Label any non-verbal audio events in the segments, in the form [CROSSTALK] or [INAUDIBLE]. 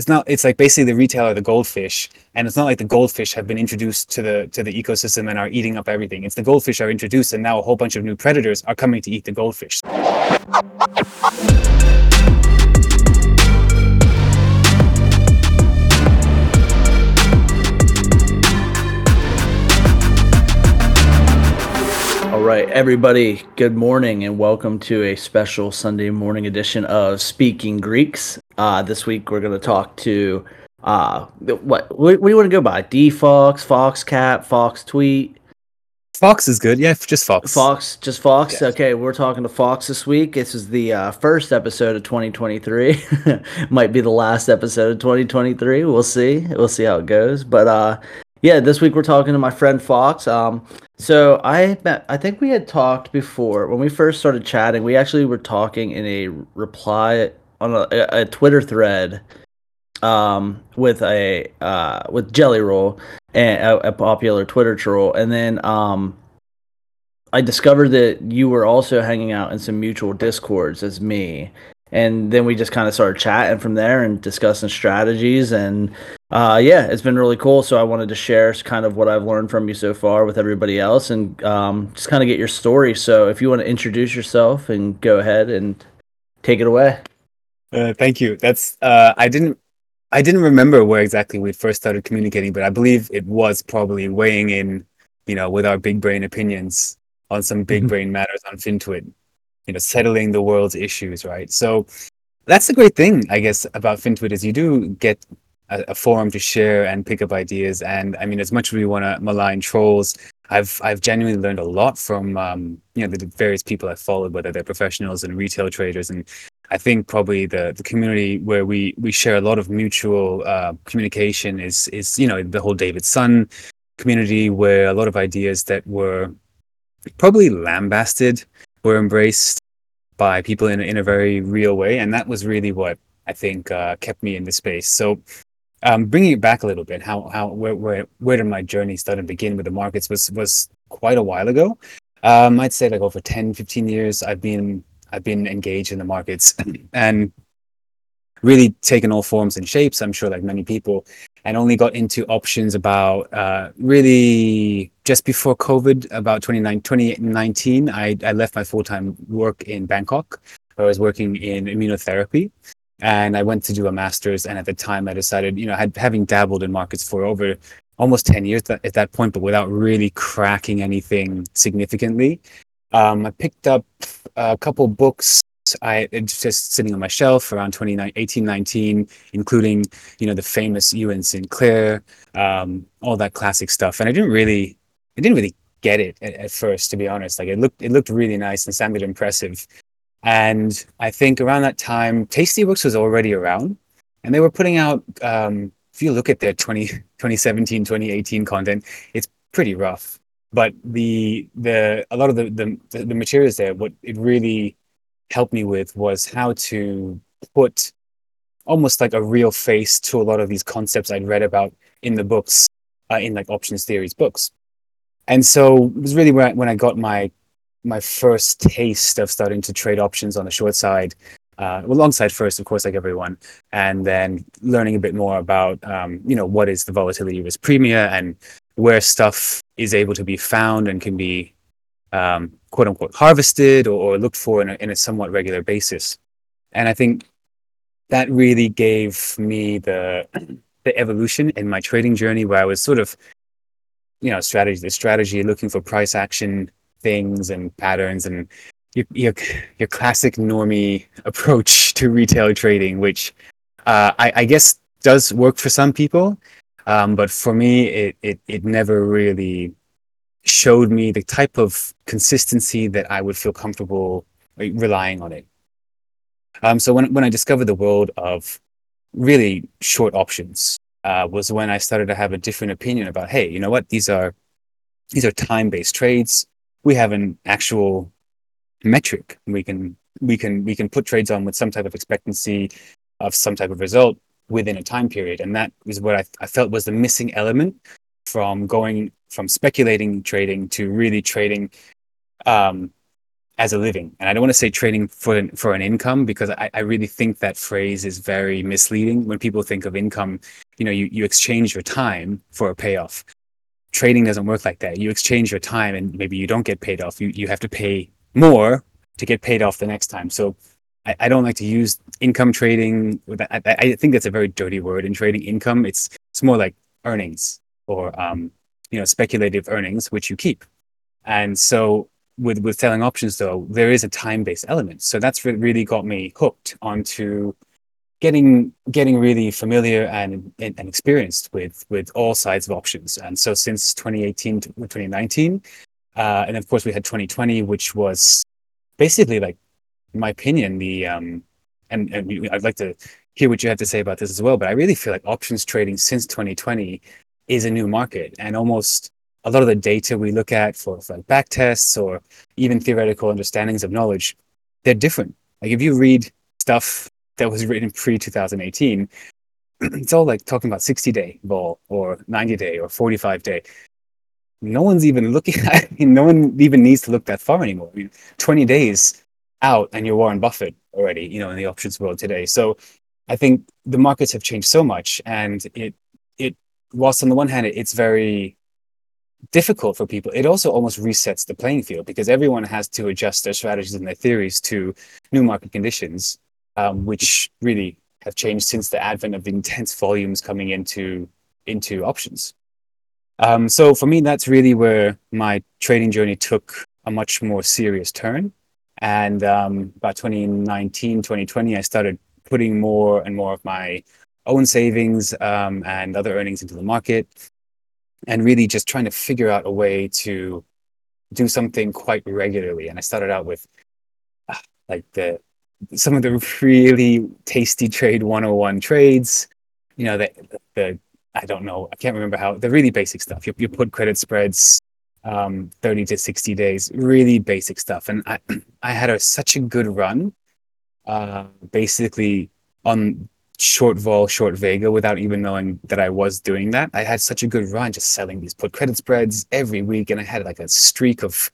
it's not it's like basically the retailer the goldfish and it's not like the goldfish have been introduced to the to the ecosystem and are eating up everything it's the goldfish are introduced and now a whole bunch of new predators are coming to eat the goldfish All right, everybody, good morning and welcome to a special Sunday morning edition of Speaking Greeks. Uh, this week we're going to talk to uh, what, what, what do you want to go by? D Fox, Fox Cat, Fox Tweet? Fox is good. Yeah, just Fox. Fox, just Fox. Yes. Okay, we're talking to Fox this week. This is the uh, first episode of 2023. [LAUGHS] Might be the last episode of 2023. We'll see. We'll see how it goes. But uh, yeah, this week we're talking to my friend Fox. Um, so I met, I think we had talked before when we first started chatting. We actually were talking in a reply on a, a Twitter thread um, with a uh, with Jelly Roll and a, a, popular Twitter troll, and then um, I discovered that you were also hanging out in some mutual discords as me, and then we just kind of started chatting from there and discussing strategies. And uh, yeah it's been really cool. So i wanted to share kind of what i've learned from you so far with everybody else and um, just kind of get your story. So if you want to introduce yourself and go ahead and take it away uh, thank you. That's uh, i didn't i didn't remember where exactly we first started communicating but i believe it was probably weighing in you know with our big brain opinions on some big mm-hmm. brain matters on fintwit you know settling the world's issues right? So that's the great thing i guess about fintwit is you do get a, a forum to share and pick up ideas. And i mean as much as we want to malign trolls i've i've genuinely learned a lot from um, you know the various people i've followed whether they're professionals and retail traders and I think probably the, the community where we, we share a lot of mutual uh, communication is is you know the whole David Sun community where a lot of ideas that were probably lambasted were embraced by people in, in a very real way. And that was really what I think uh, kept me in the space. So um, bringing it back a little bit, how, how, where, where, where did my journey start and begin with the markets was, was quite a while ago. Um, I'd say like over 10, 15 years, I've been, I've been engaged in the markets and really taken all forms and shapes. I'm sure like many people and only got into options about uh, really just before COVID, about 2019. I, I left my full time work in Bangkok. I was working in immunotherapy and I went to do a master's. And at the time, I decided, you know, had, having dabbled in markets for over almost 10 years at that point, but without really cracking anything significantly. Um, I picked up a couple books I just sitting on my shelf around 2018, 19, including you know the famous Euan Sinclair, um, all that classic stuff. And I didn't really, I didn't really get it at, at, first, to be honest. Like it looked, it looked really nice and sounded impressive. And I think around that time, Tasty Works was already around, and they were putting out. Um, if you look at their 20, [LAUGHS] 2017, 2018 content, it's pretty rough. But the the a lot of the the, the materials there, what it really helped me with was how to put almost like a real face to a lot of these concepts I'd read about in the books, uh, in like options theories books. And so it was really when I, when I got my my first taste of starting to trade options on the short side, uh, alongside first, of course, like everyone, and then learning a bit more about um, you know what is the volatility risk premia and where stuff is able to be found and can be um, quote unquote harvested or, or looked for in a, in a somewhat regular basis. And I think that really gave me the [CLEARS THROAT] the evolution in my trading journey where I was sort of, you know, strategy, the strategy, looking for price action things and patterns and your, your, your classic normie approach [LAUGHS] to retail trading, which uh, I, I, guess does work for some people. Um, but for me, it, it, it never really showed me the type of consistency that I would feel comfortable relying on it. Um, so when when I discovered the world of really short options uh, was when I started to have a different opinion about hey, you know what these are these are time based trades. We have an actual metric we can we can we can put trades on with some type of expectancy of some type of result within a time period and that was what I, I felt was the missing element from going from speculating trading to really trading um, as a living. And I don't want to say trading for an, for an income because I, I really think that phrase is very misleading. When people think of income, you know, you, you exchange your time for a payoff. Trading doesn't work like that. You exchange your time and maybe you don't get paid off. You, you have to pay more to get paid off the next time. So I, I don't like to use income trading. I, I think that's a very dirty word in trading income. It's, it's more like earnings or, um, you know, speculative earnings, which you keep. And so with with selling options though there is a time based element so that's what really got me hooked onto getting getting really familiar and, and, and experienced with with all sides of options and so since 2018 to 2019 uh, and of course we had 2020 which was basically like in my opinion the um and, and i'd like to hear what you have to say about this as well but i really feel like options trading since 2020 is a new market and almost a lot of the data we look at for, for like back tests or even theoretical understandings of knowledge, they're different. Like if you read stuff that was written pre 2018, [CLEARS THROAT] it's all like talking about 60 day vol or 90 day or 45 day. No one's even looking [LAUGHS] I mean, no one even needs to look that far anymore. I mean, 20 days out and you're Warren Buffett already, you know, in the options world today. So I think the markets have changed so much and it, it, whilst on the one hand, it's very difficult for people, it also almost resets the playing field because everyone has to adjust their strategies and their theories to new market conditions, um, which really have changed since the advent of intense volumes coming into into options. Um, so for me, that's really where my trading journey took a much more serious turn. And um, about 2019, 2020, I started putting more and more of my own savings um, and other earnings into the market and really just trying to figure out a way to do something quite regularly. And I started out with uh, like the some of the really tasty trade 101 trades, you know, the, the I don't know, I can't remember how the really basic stuff. You, you put credit spreads um, 30 to 60 days, really basic stuff. And I, [CLEARS THROAT] I had a, such a good run, uh, basically on short vol, short Vega without even knowing that I was doing that. I had such a good run just selling these put credit spreads every week. And I had like a streak of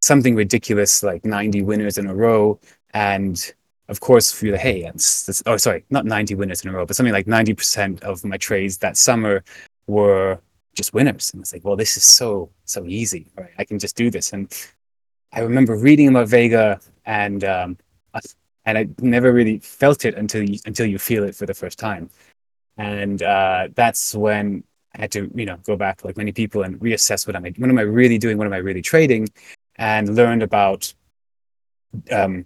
something ridiculous, like 90 winners in a row. And of course, for the hey, it's, it's, oh, sorry, not 90 winners in a row, but something like 90% of my trades that summer were just winners. And it's like, well, this is so, so easy. Right? I can just do this. And I remember reading about Vega and um, and I never really felt it until you, until you feel it for the first time, and uh, that's when I had to you know go back like many people and reassess what am I what am I really doing, what am I really trading, and learned about um,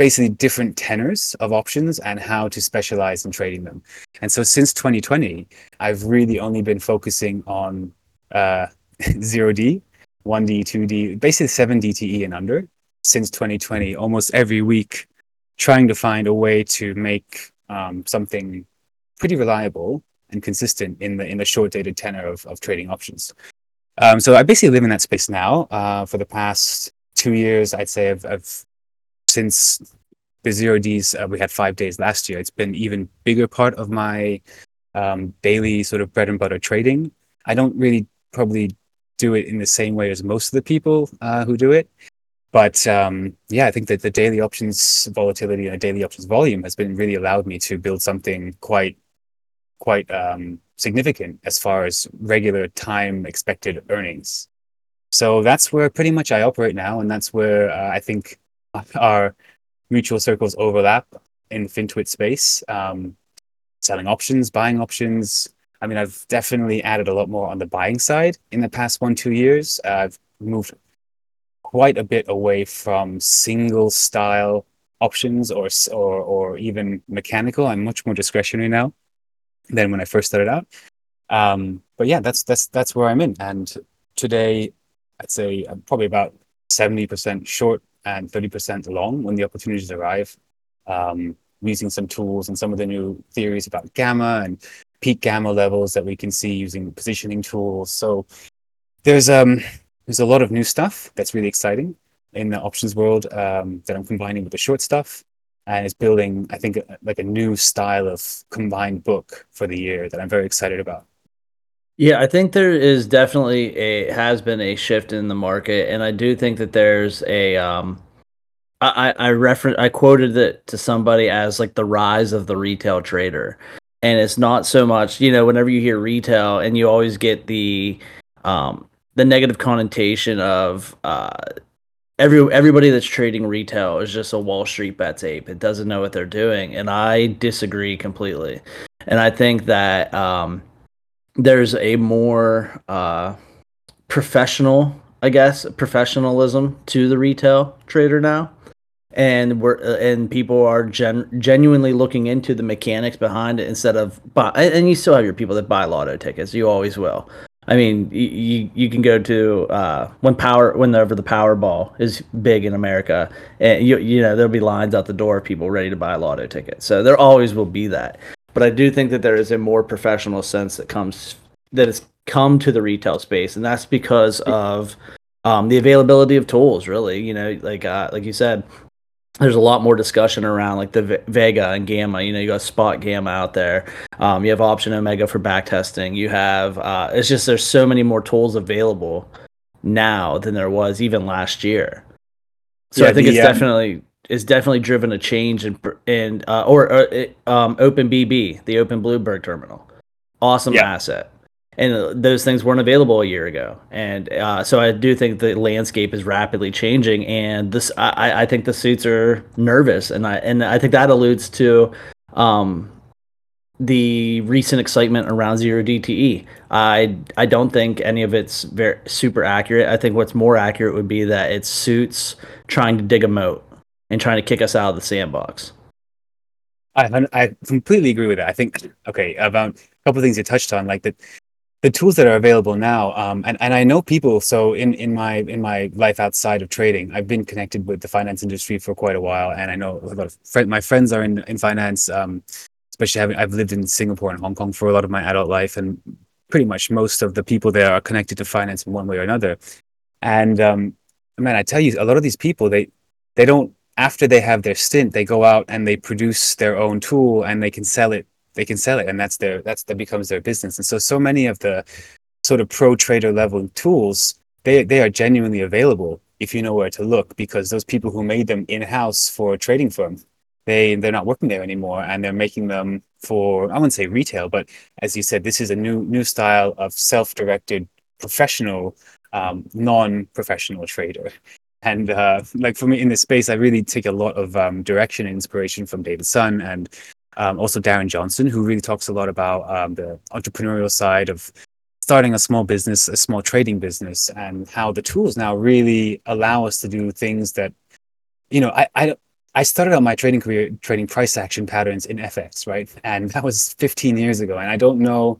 basically different tenors of options and how to specialize in trading them. And so since 2020, I've really only been focusing on uh, [LAUGHS] zero D, 1D, 2D, basically 7 DTE and under since 2020. Almost every week, trying to find a way to make um, something pretty reliable and consistent in the in the short dated tenor of, of trading options. Um, so I basically live in that space now. Uh, for the past two years, I'd say I've, I've since the zero Ds uh, we had five days last year. It's been even bigger part of my um, daily sort of bread and butter trading. I don't really probably do it in the same way as most of the people uh, who do it. But um, yeah, I think that the daily options volatility and the daily options volume has been really allowed me to build something quite quite um, significant as far as regular time expected earnings. So that's where pretty much I operate now, and that's where uh, I think our mutual circles overlap in FinTwit space. Um, selling options, buying options. I mean, I've definitely added a lot more on the buying side in the past one two years. Uh, I've moved quite a bit away from single style options or or or even mechanical. I'm much more discretionary now than when I first started out. Um, but yeah, that's that's that's where I'm in. And today, I'd say I'm probably about seventy percent short and thirty percent long when the opportunities arrive. Um, using some tools and some of the new theories about gamma and peak gamma levels that we can see using positioning tools. So there's um there's a lot of new stuff that's really exciting in the options world um, that I'm combining with the short stuff. And it's building, I think, like a new style of combined book for the year that I'm very excited about. Yeah, I think there is definitely a has been a shift in the market, and I do think that there's a um, I I refer I quoted it to somebody as like the rise of the retail trader, and it's not so much you know whenever you hear retail and you always get the um the negative connotation of uh every everybody that's trading retail is just a Wall Street bets ape. It doesn't know what they're doing, and I disagree completely. And I think that um, there's a more uh, professional, I guess, professionalism to the retail trader now. And we're uh, and people are gen- genuinely looking into the mechanics behind it instead of buy and you still have your people that buy lotto tickets. You always will. I mean you you can go to uh, when power whenever the powerball is big in america and you you know there'll be lines out the door of people ready to buy lotto tickets. So there always will be that but i do think that there is a more professional sense that comes that has come to the retail space and that's because of um, the availability of tools really you know like uh, like you said there's a lot more discussion around like the Vega and Gamma. You know, you got Spot Gamma out there. Um, you have Option Omega for back testing. You have uh, it's just there's so many more tools available now than there was even last year. So yeah, I think the, it's um, definitely it's definitely driven a change in in uh, or, or um, Open BB, the Open Bluebird terminal. Awesome yeah. asset and those things weren't available a year ago. And uh, so I do think the landscape is rapidly changing, and this I, I think the suits are nervous, and I and I think that alludes to um, the recent excitement around zero DTE. I I don't think any of it's very super accurate. I think what's more accurate would be that it's suits trying to dig a moat and trying to kick us out of the sandbox. I I completely agree with that. I think okay about a couple of things you touched on, like that the tools that are available now um, and, and i know people so in, in my in my life outside of trading i've been connected with the finance industry for quite a while and i know a lot of friend, my friends are in, in finance um, especially having i've lived in singapore and hong kong for a lot of my adult life and pretty much most of the people there are connected to finance in one way or another and um, man i tell you a lot of these people they they don't after they have their stint they go out and they produce their own tool and they can sell it they can sell it and that's their that's that becomes their business. And so so many of the sort of pro trader level tools they they are genuinely available if you know where to look because those people who made them in house for a trading firm they they're not working there anymore and they're making them for i wouldn't say retail but as you said this is a new new style of self-directed professional um, non-professional trader and uh, like for me in this space i really take a lot of um, direction and inspiration from david sun and um, also Darren Johnson, who really talks a lot about um, the entrepreneurial side of starting a small business, a small trading business, and how the tools now really allow us to do things that, you know, I, I, I started out my trading career trading price action patterns in FX, right? And that was 15 years ago. And I don't know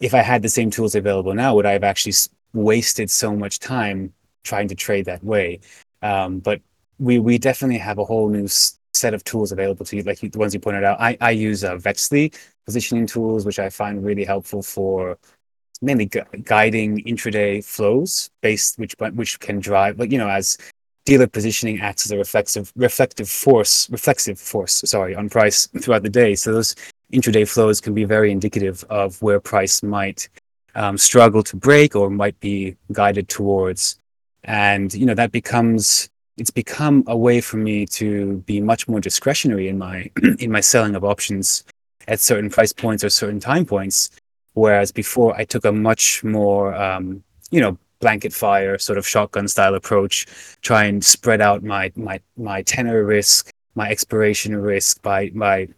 if I had the same tools available now, would I have actually wasted so much time trying to trade that way? Um, but we we definitely have a whole new set of tools available to you, like the ones you pointed out. I, I use uh, positioning tools, which I find really helpful for mainly gu- guiding intraday flows based, which which can drive, like you know, as dealer positioning acts as a reflexive reflective force, reflexive force, sorry, on price throughout the day. So those intraday flows can be very indicative of where price might um, struggle to break or might be guided towards. And you know that becomes it's become a way for me to be much more discretionary in my [CLEARS THROAT] in my selling of options at certain price points or certain time points. Whereas before i took a much more um, you know blanket fire sort of shotgun style approach try and spread out my my my tenor risk my expiration risk by by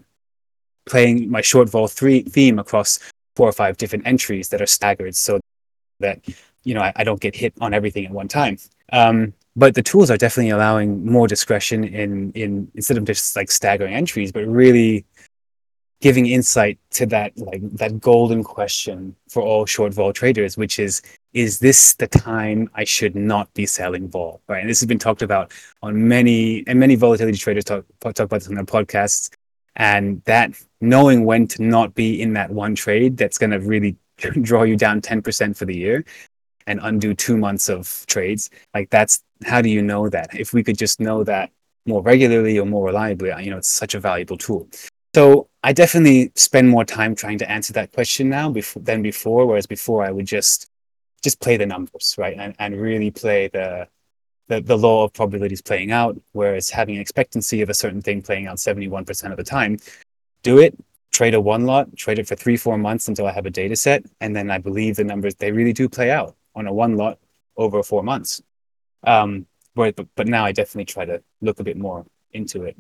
playing my short vol three theme across four or five different entries that are staggered so that you know I, I don't get hit on everything at one time. Um, but the tools are definitely allowing more discretion in in instead of just like staggering entries but really giving insight to that like that golden question for all short vol traders which is is this the time i should not be selling vol right? And this has been talked about on many and many volatility traders talk talk about this on their podcasts. And that knowing when to not be in that one trade that's going to really [LAUGHS] draw you down 10% for the year and undo two months of trades like that's how do you know that? If we could just know that more regularly or more reliably you know it's such a valuable tool. So i definitely spend more time trying to answer that question now before, than before whereas before i would just just play the numbers right? And, and really play the the, the law of probabilities playing out, whereas having an expectancy of a certain thing playing out 71% of the time, do it, trade a one lot, trade it for three, four months until I have a data set. And then I believe the numbers, they really do play out on a one lot over four months. Um, but, but now I definitely try to look a bit more into it.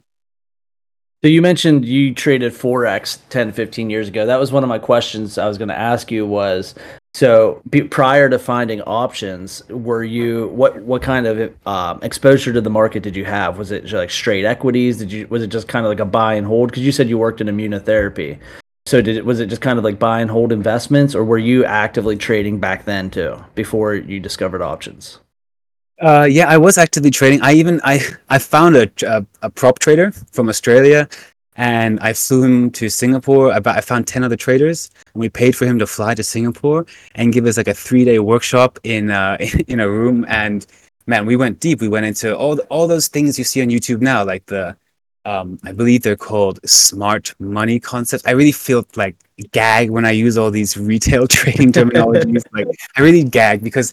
So you mentioned you traded Forex 10, 15 years ago. That was one of my questions I was going to ask you was so prior to finding options, were you what what kind of um, exposure to the market did you have? Was it like straight equities? Did you was it just kind of like a buy and hold? Because you said you worked in immunotherapy. So did it was it just kind of like buy and hold investments, or were you actively trading back then too before you discovered options? Uh, yeah, I was actively trading. I even I I found a, a, a prop trader from Australia and I flew him to Singapore. About I found ten other traders, and we paid for him to fly to Singapore and give us like a three day workshop in uh, [LAUGHS] in a room. And man, we went deep. We went into all all those things you see on YouTube now, like the um, I believe they're called smart money concepts. I really feel like gag when I use all these retail [LAUGHS] trading terminologies. like I really gag because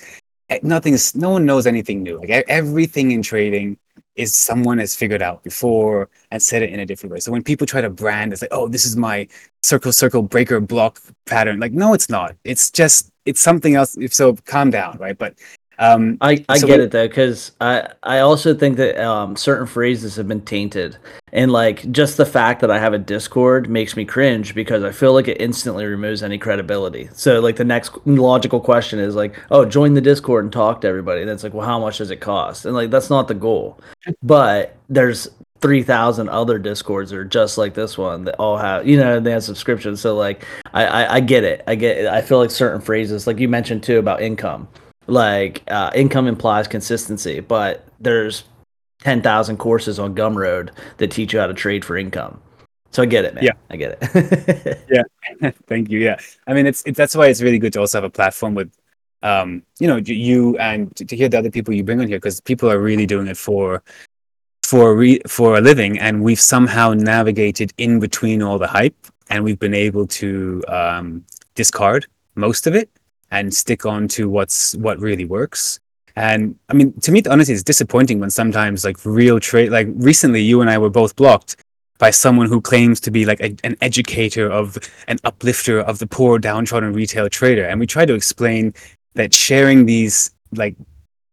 eh, nothing is no one knows anything new. Like everything in trading is someone has figured out before and said it in a different way. So when people try to brand, it's like, oh, this is my circle, circle, breaker, block pattern. Like, no, it's not. It's just, it's something else. If so, calm down, right? But um, I, I so get we, it though, because I, I also think that um, certain phrases have been tainted. And like just the fact that I have a Discord makes me cringe because I feel like it instantly removes any credibility. So like the next logical question is like, oh, join the Discord and talk to everybody. And it's like, well, how much does it cost? And like that's not the goal. But there's 3000 other discords that are just like this one that all have you know they have subscriptions so like I, I, I get it i get it. i feel like certain phrases like you mentioned too about income like uh, income implies consistency, but there's ten thousand courses on Gumroad that teach you how to trade for income. So I get it, man. Yeah, I get it. [LAUGHS] yeah, [LAUGHS] thank you. Yeah, I mean, it's, it's that's why it's really good to also have a platform with, um, you know, you and to, to hear the other people you bring on here because people are really doing it for, for re, for a living, and we've somehow navigated in between all the hype, and we've been able to um, discard most of it and stick on to what's what really works. And I mean, to me, honestly, it's disappointing when sometimes like real trade, like recently, you and I were both blocked by someone who claims to be like a, an educator of an uplifter of the poor, downtrodden retail trader. And we try to explain that sharing these like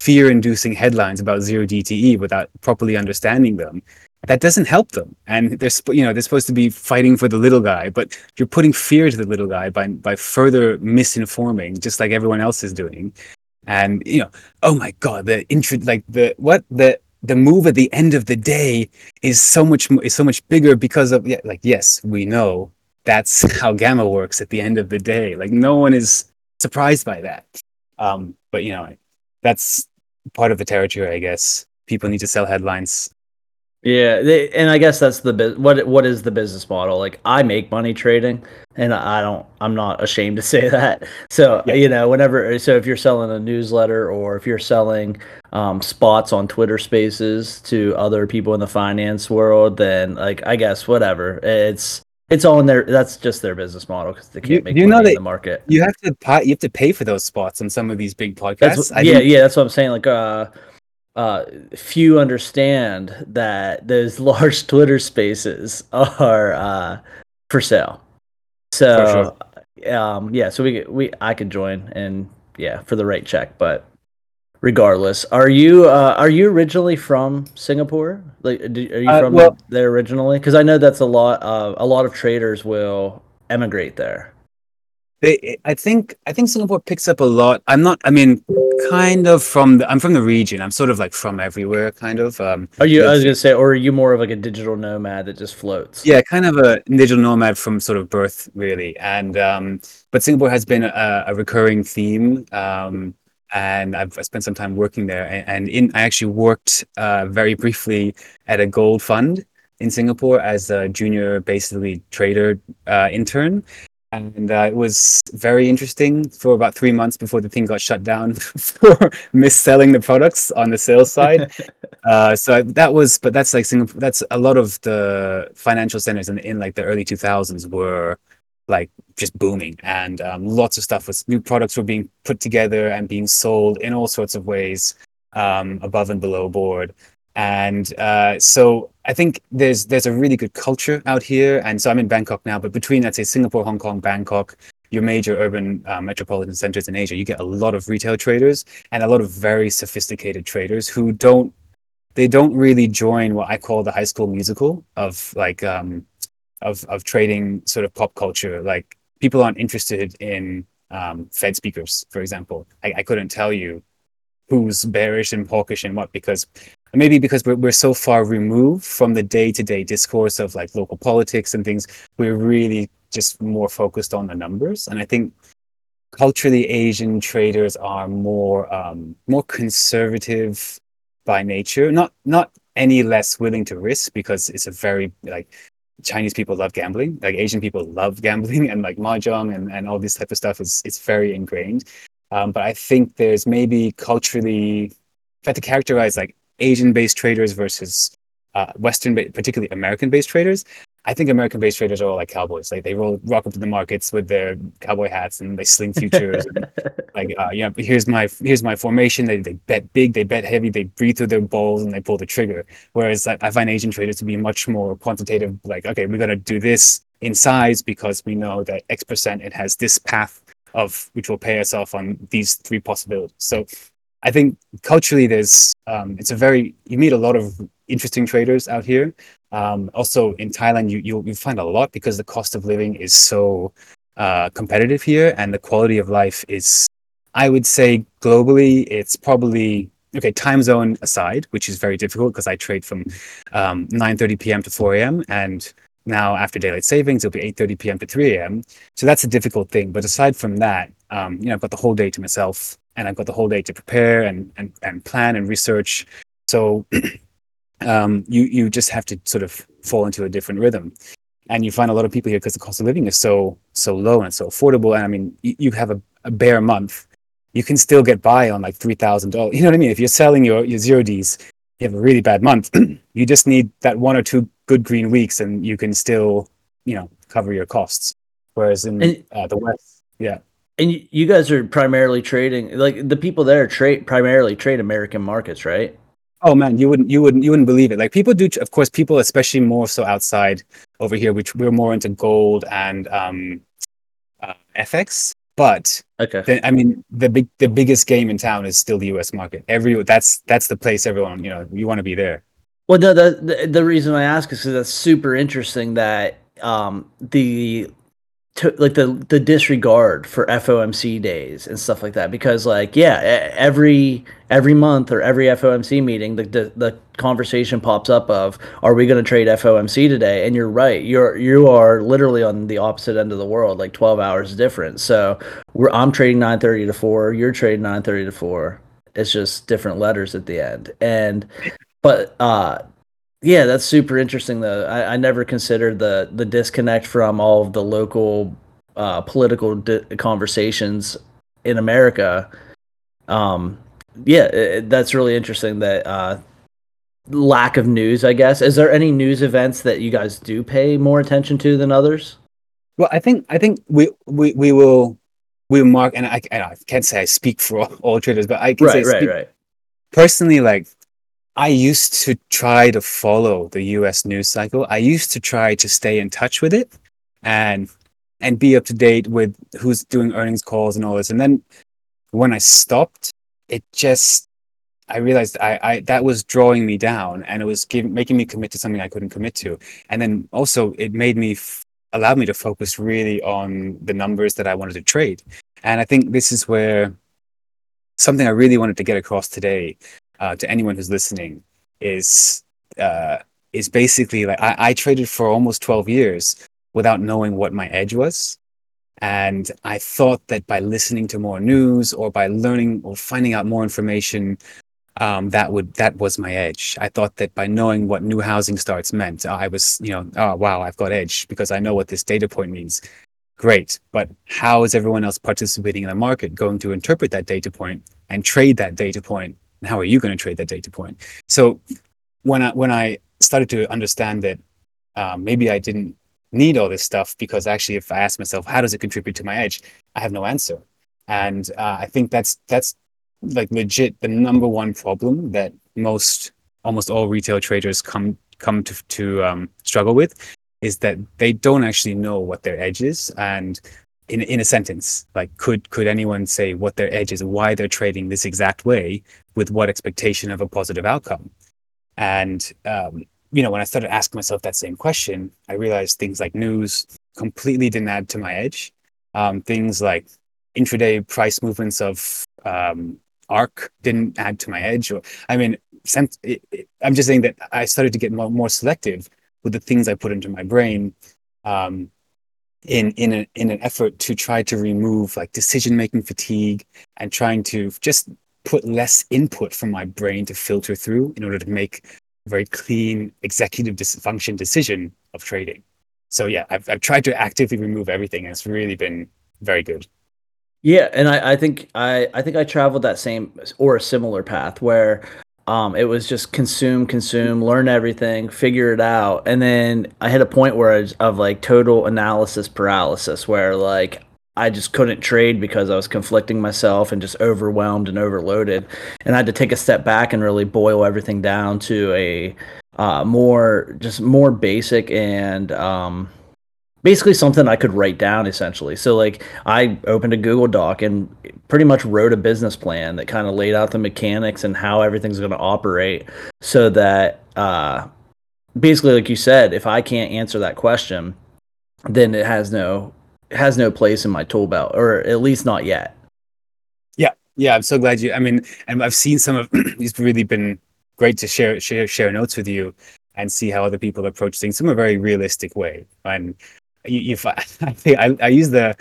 fear-inducing headlines about zero DTE without properly understanding them that doesn't help them. And they're you know they're supposed to be fighting for the little guy, but you're putting fear to the little guy by by further misinforming, just like everyone else is doing. And you know, oh my god, the intro like the what the the move at the end of the day is so much is so much bigger because of yeah, like yes, we know that's how gamma works at the end of the day. Like no one is surprised by that. Um, but you know, that's part of the territory, I guess. People need to sell headlines yeah, they, and I guess that's the what what is the business model? Like I make money trading, and I don't. I'm not ashamed to [LAUGHS] say that. So yeah. you know, whenever so if you're selling a newsletter or if you're selling um, spots on Twitter Spaces to other people in the finance world, then like I guess whatever. It's it's all in there. That's just their business model because they can't you, make you money know in the market. You have to pay, you have to pay for those spots on some of these big podcasts. yeah, yeah, that's what I'm saying. Like uh uh, few understand that those [LAUGHS] large Twitter spaces are uh, for sale. So, for sure. um, yeah, so we we I could join and yeah for the right check, but regardless, are you uh, are you originally from Singapore? Like, are you uh, from well, there originally? Because I know that's a lot. Uh, a lot of traders will emigrate there. They, I think I think Singapore picks up a lot. I'm not. I mean, kind of from the. I'm from the region. I'm sort of like from everywhere, kind of. Um, are you? I was gonna say, or are you more of like a digital nomad that just floats? Yeah, kind of a digital nomad from sort of birth, really. And um, but Singapore has been a, a recurring theme. Um, and I've I spent some time working there. And, and in I actually worked uh, very briefly at a gold fund in Singapore as a junior, basically trader uh, intern and uh, it was very interesting for about three months before the thing got shut down [LAUGHS] for mis-selling the products on the sales side. [LAUGHS] uh, so that was, but that's like Singapore. That's a lot of the financial centers in, in like the early 2000s were like just booming, and um, lots of stuff was new products were being put together and being sold in all sorts of ways. um, above and below board. And uh, so I think there's there's a really good culture out here. And so I'm in Bangkok now, but between let's say Singapore, Hong Kong, Bangkok, your major urban uh, metropolitan centers in Asia, you get a lot of retail traders and a lot of very sophisticated traders who don't they don't really join what I call the high school musical of like um, of of trading sort of pop culture. Like people aren't interested in um, Fed speakers, for example. I, I couldn't tell you who's bearish and hawkish and what because maybe because we're, we're so far removed from the day-to-day discourse of like local politics and things we're really just more focused on the numbers. And i think culturally asian traders are more um, more conservative by nature. Not not any less willing to risk because it's a very like Chinese people love gambling, like Asian people love gambling [LAUGHS] and like mahjong and, and all this type of stuff is it's very ingrained. Um, but I think there's maybe culturally, if I had to characterize like Asian-based traders versus uh, Western, particularly American-based traders, I think American-based traders are all like cowboys. Like they roll, rock up to the markets with their cowboy hats and they sling futures. and, [LAUGHS] like, uh, yeah, here's my here's my formation. They they bet big, they bet heavy, they breathe through their balls and they pull the trigger. Whereas like, I find Asian traders to be much more quantitative. Like, okay, we got to do this in size because we know that X percent it has this path of which will pay us off on these three possibilities. So I think culturally, there's um, it's a very you meet a lot of interesting traders out here. Um, also in Thailand, you you you find a lot because the cost of living is so uh, competitive here, and the quality of life is, I would say, globally, it's probably okay. Time zone aside, which is very difficult because I trade from um, 9:30 p.m. to 4 a.m. and now after daylight savings it'll be 8.30 p.m to 3 a.m so that's a difficult thing but aside from that um, you know i've got the whole day to myself and i've got the whole day to prepare and and, and plan and research. So [CLEARS THROAT] um, you you just have to sort of fall into a different rhythm. And you find a lot of people here because the cost of living is so so low and so affordable. And i mean you, you have a, a bare month. You can still get by on like $3000 you know what i mean? If you're selling your your zero d's you have a really bad month. [CLEARS THROAT] You just need that one or two good green weeks and you can still you know cover your costs. Whereas in And- uh, the west yeah. And you guys are primarily trading, like the people there trade primarily trade American markets, right? oh man you wouldn't you wouldn't you wouldn't believe it. Like people do of course people especially more so outside over here which we're more into gold and um uh, fx but Okay. the, i mean the big the biggest game in town is still the us market. Every that's that's the place everyone you know you want to be there Well, no, the, the the reason I ask is because that's super interesting that um the to, like the the disregard for FOMC days and stuff like that because like yeah every every month or every FOMC meeting the the, the conversation pops up of are we going to trade FOMC today? And you're right you're you are literally on the opposite end of the world like 12 hours different. So we're I'm trading 9:30 to 4 you're trading 9:30 to 4 it's just different letters at the end. And but uh yeah that's super interesting though. I, I never considered the the disconnect from all of the local uh political di- conversations in america. Um yeah it, that's really interesting that uh lack of news i guess. Is there any news events that you guys do pay more attention to than others? Well, I think I think we we, we will we will mark, and I, I can't say I speak for all, all traders, but I can say right right speak- right. personally. Like I used to try to follow the U.S. news cycle. I used to try to stay in touch with it, and and be up to date with who's doing earnings calls and all this. And then when I stopped, it just I realized I, I that was drawing me down, and it was giving, making me commit to something I couldn't commit to. And then also it made me f- allowed me to focus really on the numbers that I wanted to trade. And I think this is where something I really wanted to get across today uh, to anyone who's listening is uh, is basically like I, I traded for almost 12 years without knowing what my edge was. And I thought that by listening to more news or by learning or finding out more information, um, that would that was my edge. I thought that by knowing what new housing starts meant, I was, you know, oh wow, I've got edge because I know what this data point means. Great, but how is everyone else participating in the market going to interpret that data point and trade that data point? How are you going to trade that data point? So when I when I started to understand that um, maybe I didn't need all this stuff because actually, if I ask myself, how does it contribute to my edge, I have no answer. And uh, I think that's that's like legit the number one problem that most almost all retail traders come come to to um, struggle with is that they don't actually know what their edge is and in in a sentence like could could anyone say what their edge is why they're trading this exact way with what expectation of a positive outcome? And um, you know when i started asking myself that same question i realized things like news completely didn't add to my edge. Um, things like intraday price movements of um, arc didn't add to my edge or i mean it, it, i'm just saying that i started to get more, more selective with the things i put into my brain. Um, in in a, in an effort to try to remove like decision making fatigue and trying to just put less input from my brain to filter through in order to make a very clean executive dysfunction decision of trading. So yeah I've, I've tried to actively remove everything and it's really been very good. Yeah, and I, I think I, I think I traveled that same or a similar path where um, it was just consume, consume, learn everything, figure it out, and then I hit a point where I was, of like total analysis paralysis, where like I just couldn't trade because I was conflicting myself and just overwhelmed and overloaded, and I had to take a step back and really boil everything down to a uh, more just more basic and um, basically something I could write down essentially. So like I opened a Google Doc and pretty much wrote a business plan that kind of laid out the mechanics and how everything's going to operate so that uh basically like you said, if I can't answer that question, then it has no has no place in my tool belt or at least not yet. Yeah. Yeah, I'm so glad you I mean and I've seen some of [CLEARS THROAT] it's really been great to share share share notes with you and see how other people approach things from a very realistic way. And you, [LAUGHS] I think I, I use the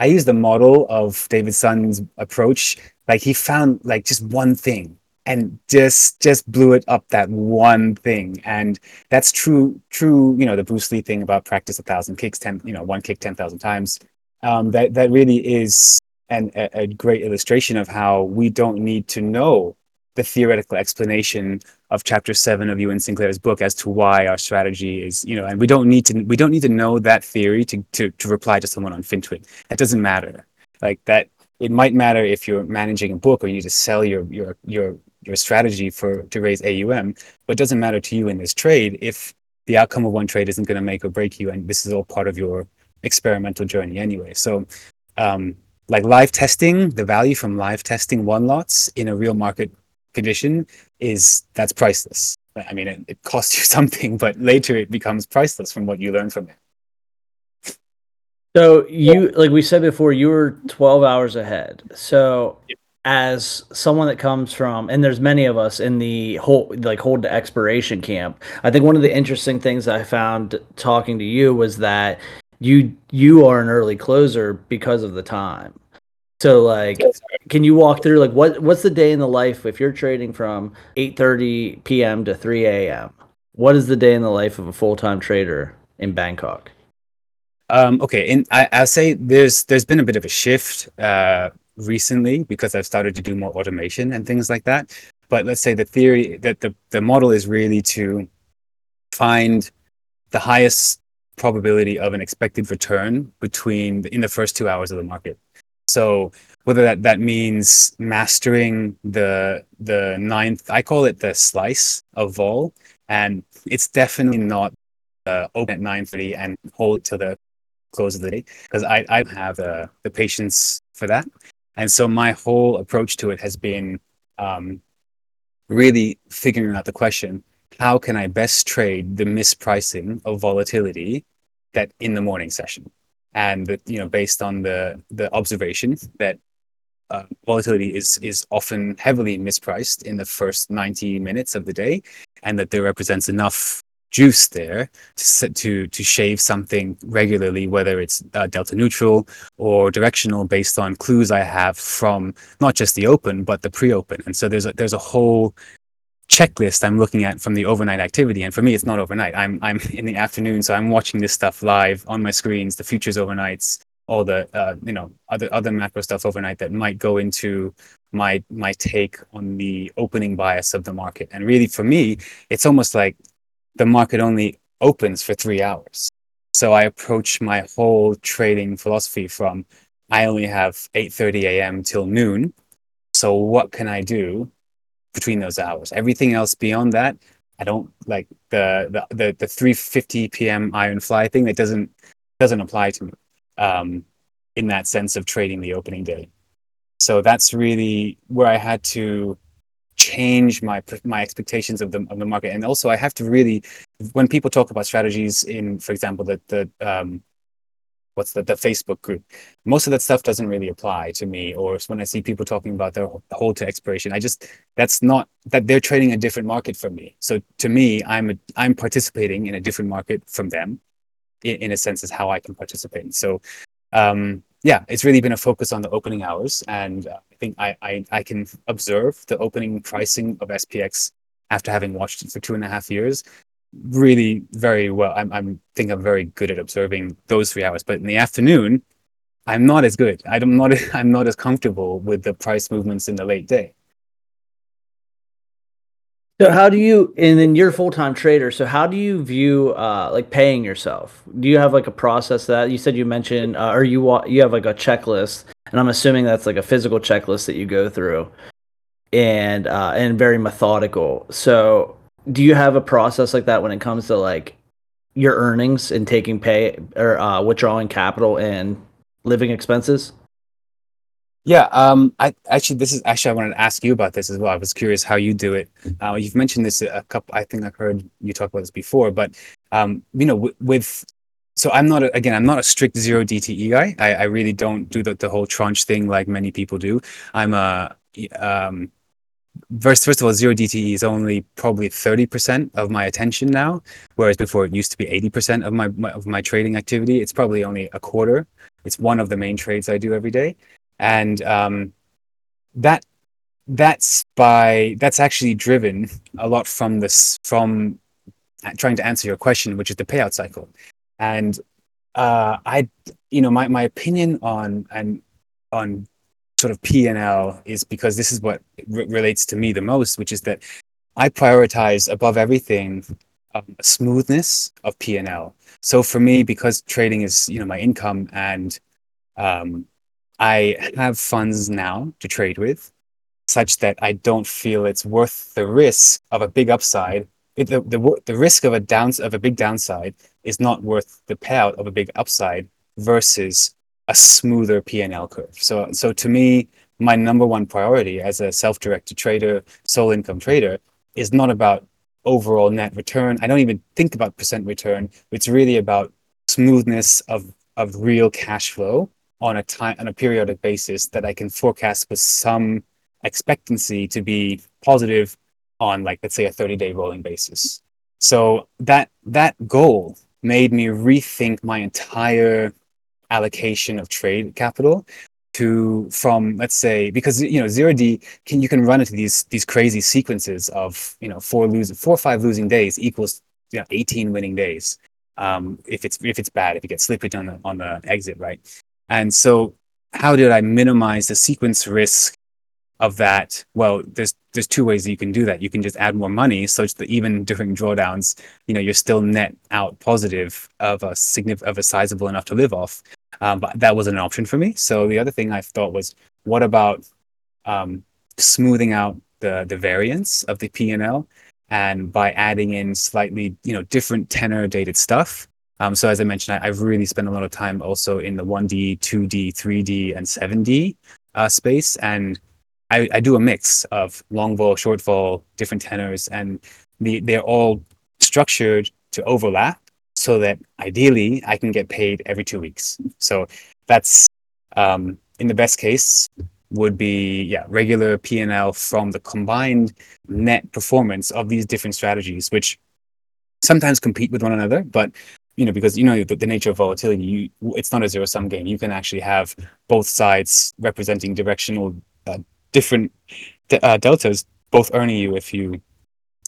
I use the model of David Sun's approach. Like he found like just one thing and just just blew it up that one thing. And that's true, true, you know, the Bruce Lee thing about practice a thousand kicks, ten, you know, one kick ten thousand times. Um, that that really is an, a, a great illustration of how we don't need to know the theoretical explanation of chapter seven of Euan Sinclair's book as to why our strategy is, you know, and we don't need to we don't need to know that theory to to, to reply to someone on FinTwit. That doesn't matter. Like that, it might matter if you're managing a book or you need to sell your your your your strategy for to raise AUM, but it doesn't matter to you in this trade if the outcome of one trade isn't going to make or break you, and this is all part of your experimental journey anyway. So. Um, like live testing, the value from live testing one lots in a real market condition is that's priceless. I mean, it, it costs you [LAUGHS] something, but later it becomes priceless from what you learn from it. So you, like we said before, you were 12 hours ahead. So as someone that comes from, and there's many of us in the whole, like hold to expiration camp. I think one of the interesting things I found talking to you was that you, you are an early closer because of the time. So like can you walk through like what what's the day in the life if you're trading from 8:30 p.m. to 3 a.m. What is the day in the life of a full-time trader in Bangkok? Um, okay, and I, I'll say there's there's been a bit of a shift uh, recently because I've started to do more automation and things like that. But let's say the theory that the, the model is really to find the highest probability of an expected return between in the first two hours of the market. So whether that, that means mastering the the ninth, I call it the slice of vol, and it's definitely not uh, open at nine thirty and hold to the close of the day because I I have uh, the patience for that, and so my whole approach to it has been um, really figuring out the question: How can I best trade the mispricing of volatility that in the morning session? and that you know based on the the observation that volatility is is often heavily mispriced in the first 90 minutes of the day and that there represents enough juice there to to to shave something regularly whether it's uh, delta neutral or directional based on clues i have from not just the open but the pre-open and so there's a, there's a whole checklist I'm looking at from the overnight activity. And for me, it's not overnight. I'm I'm [LAUGHS] in the afternoon, so I'm watching this stuff live on my screens, the futures overnights, all the uh, you know other other macro stuff overnight that might go into my my take on the opening bias of the market. And really, for me, it's almost like the market only opens for three hours. So I approach my whole trading philosophy from I only have 8:30 a.m. till noon So what can I do between those hours? Everything else beyond that, I don't like the the the, the 3:50 p.m. iron fly thing. That doesn't doesn't apply to me um, in that sense of trading the opening day. So that's really where I had to change my my expectations of the of the market, and also I have to really, when people talk about strategies in, for example, the the um, what's the, the Facebook group. Most of that stuff doesn't really apply to me. Or when I see people talking about their hold to expiration, I just that's not that they're trading a different market from me. So to me, I'm a, I'm participating in a different market from them, in, a sense is how I can participate. So um, yeah, it's really been a focus on the opening hours, and uh, I think I, I I can observe the opening pricing of SPX after having watched it for two and a half years really very well. I'm, I'm think I'm very good at observing those three hours. But in the afternoon, I'm not as good. I'm not [LAUGHS] I'm not as comfortable with the price movements in the late day. So how do you and then you're a full-time trader, so how do you view uh like paying yourself? Do you have like a process that you said you mentioned uh, or you you have like a checklist and I'm assuming that's like a physical checklist that you go through and uh and very methodical. So do you have a process like that when it comes to like your earnings and taking pay or uh, withdrawing capital and living expenses? Yeah, um, I actually this is actually I wanted to ask you about this as well. I was curious how you do it. Uh, you've mentioned this a couple. I think I've heard you talk about this before, but um, you know, with, so I'm not a, again I'm not a strict zero DTE guy. I, I really don't do the, the whole tranche thing like many people do. I'm a um, first first of all, zero DTE is only probably thirty percent of my attention now, whereas before it used to be eighty percent of my, my, of my trading activity. It's probably only a quarter. It's one of the main trades I do every day, and um, that that's by that's actually driven a lot from this from trying to answer your question, which is the payout cycle, and uh, I you know my my opinion on and on sort of P&L is because this is what relates to me the most, which is that I prioritize above everything um, smoothness of P&L. So for me, because trading is you know my income and um, I have funds now to trade with, such that I don't feel it's worth the risk of a big upside. It, the, the the risk of a downs of a big downside is not worth the payout of a big upside versus a smoother P&L curve. So, so to me, my number one priority as a self-directed trader, sole income trader, is not about overall net return. I don't even think about percent return. It's really about smoothness of of real cash flow on a time on a periodic basis that I can forecast with some expectancy to be positive on like let's say a 30 day rolling basis. So that that goal made me rethink my entire allocation of trade capital to from let's say because you know zero D can you can run into these these crazy sequences of you know four losing four or five losing days equals you know 18 winning days um, if it's if it's bad if you get slippage on the on the exit right and so how did I minimize the sequence risk of that? Well there's there's two ways that you can do that. You can just add more money such that even during drawdowns you know you're still net out positive of a significant of a sizable enough to live off. Um, but that wasn't an option for me. So the other thing i thought was what about um, smoothing out the the variance of the p&l and by adding in slightly you know different tenor dated stuff um, so as i mentioned I, have really spent a lot of time also in the 1d 2d 3d and 7d uh, space and I, I do a mix of long vol, short vol, different tenors, and the, they're all structured to overlap so that ideally I can get paid every two weeks. So that's um, in the best case would be yeah regular P&L from the combined net performance of these different strategies, which sometimes compete with one another, but you know because you know the, the nature of volatility, you, it's not a zero sum game. You can actually have both sides representing directional uh, different uh, deltas both earning you if you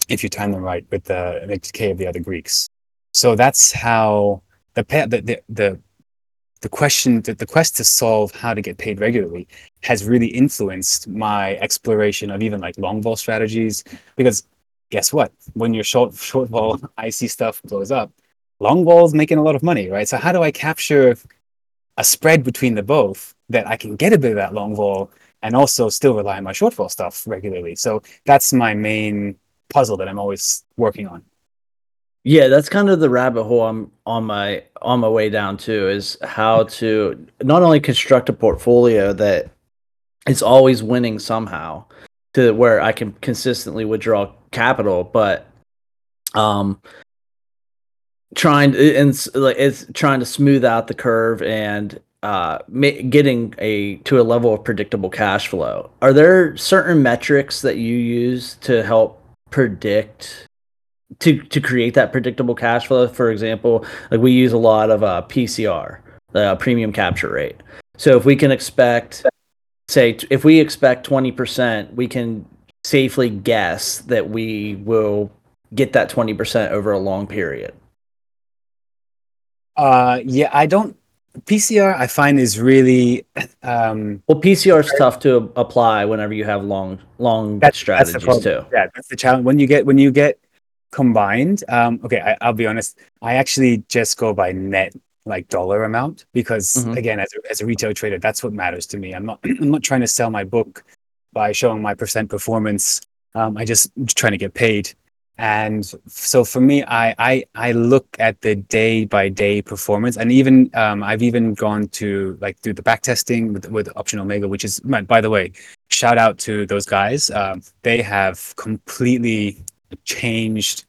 if you time them right with the, the decay of the other Greeks. So that's how the the the, the question the, the quest to solve how to get paid regularly has really influenced my exploration of even like long vol strategies because guess what when your short short vol [LAUGHS] ic stuff blows up long vol's making a lot of money right so how do i capture a spread between the both that i can get a bit of that long vol and also still rely on my short vol stuff regularly. So that's my main puzzle that I'm always working on. Yeah, that's kind of the rabbit hole I'm on my on my way down to is how to not only construct a portfolio that is always winning somehow to where I can consistently withdraw capital, but um trying to and like it's trying to smooth out the curve and uh getting a to a level of predictable cash flow. Are there certain metrics that you use to help predict to to create that predictable cash flow. For example, like we use a lot of uh, PCR, the uh, premium capture rate. So if we can expect, say, if we expect twenty percent, we can safely guess that we will get that twenty percent over a long period. Uh, yeah, I don't. PCR I find is really um, well. PCR is tough to apply whenever you have long long that's, strategies that's too. Yeah, that's the challenge. When you get when you get combined um okay I, will be honest i actually just go by net like dollar amount because mm-hmm. again as a, as a retail trader that's what matters to me i'm not [CLEARS THROAT] i'm not trying to sell my book by showing my percent performance um i just trying to get paid and so for me i i i look at the day by day performance and even um i've even gone to like do the back testing with, with option omega which is by the way shout out to those guys um, they have completely changed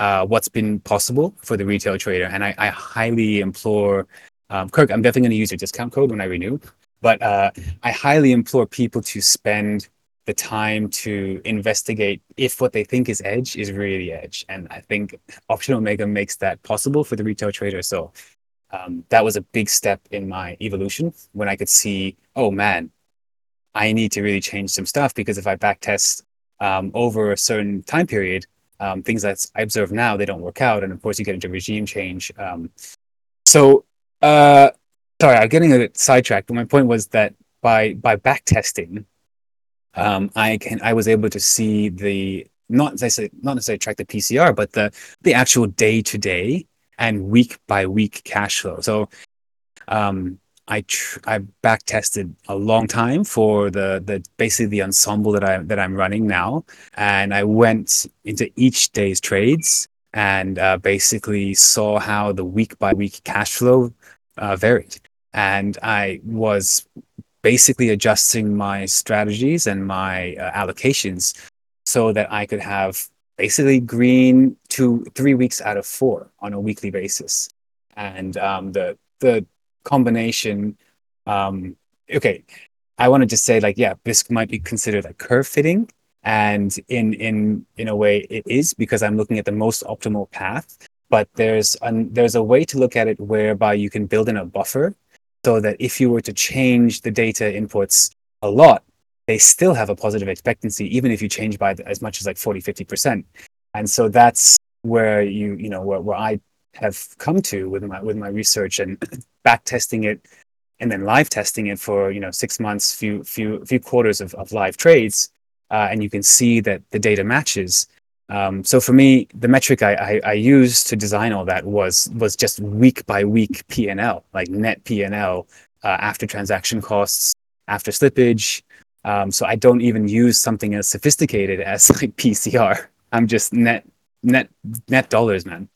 uh, what's been possible for the retail trader. And I, I highly implore, um, Kirk, I'm definitely going to use your discount code when I renew, but uh, I highly implore people to spend the time to investigate if what they think is edge is really edge. And I think Option Omega makes that possible for the retail trader. So um, that was a big step in my evolution when I could see, oh man, I need to really change some stuff because if I backtest um, over a certain time period, um, things that I observe now, they don't work out. And of course, you get into regime change. Um, so, uh, sorry, I'm getting a bit sidetracked. But my point was that by by back testing, um, I can I was able to see the not necessarily not necessarily track the PCR, but the the actual day to day and week by week cash flow. So um, I tr- I back tested a long time for the the basically the ensemble that I that I'm running now, and I went into each day's trades and uh, basically saw how the week by week cash flow uh, varied, and I was basically adjusting my strategies and my uh, allocations so that I could have basically green two three weeks out of four on a weekly basis, and um, the the combination. Um, okay, I want to just say like, yeah, this might be considered like curve fitting, and in in in a way it is because I'm looking at the most optimal path. But there's an, there's a way to look at it whereby you can build in a buffer so that if you were to change the data inputs a lot, they still have a positive expectancy, even if you change by as much as like 40, 50%. And so that's where you, you know, where, where I have come to with my with my research and [COUGHS] back testing it and then live testing it for you know six months few few few quarters of, of live trades uh, and you can see that the data matches um, so for me the metric I, I, I used to design all that was was just week by week p&l like net p&l uh, after transaction costs after slippage um, so i don't even use something as sophisticated [LAUGHS] as like pcr i'm just net net net dollars man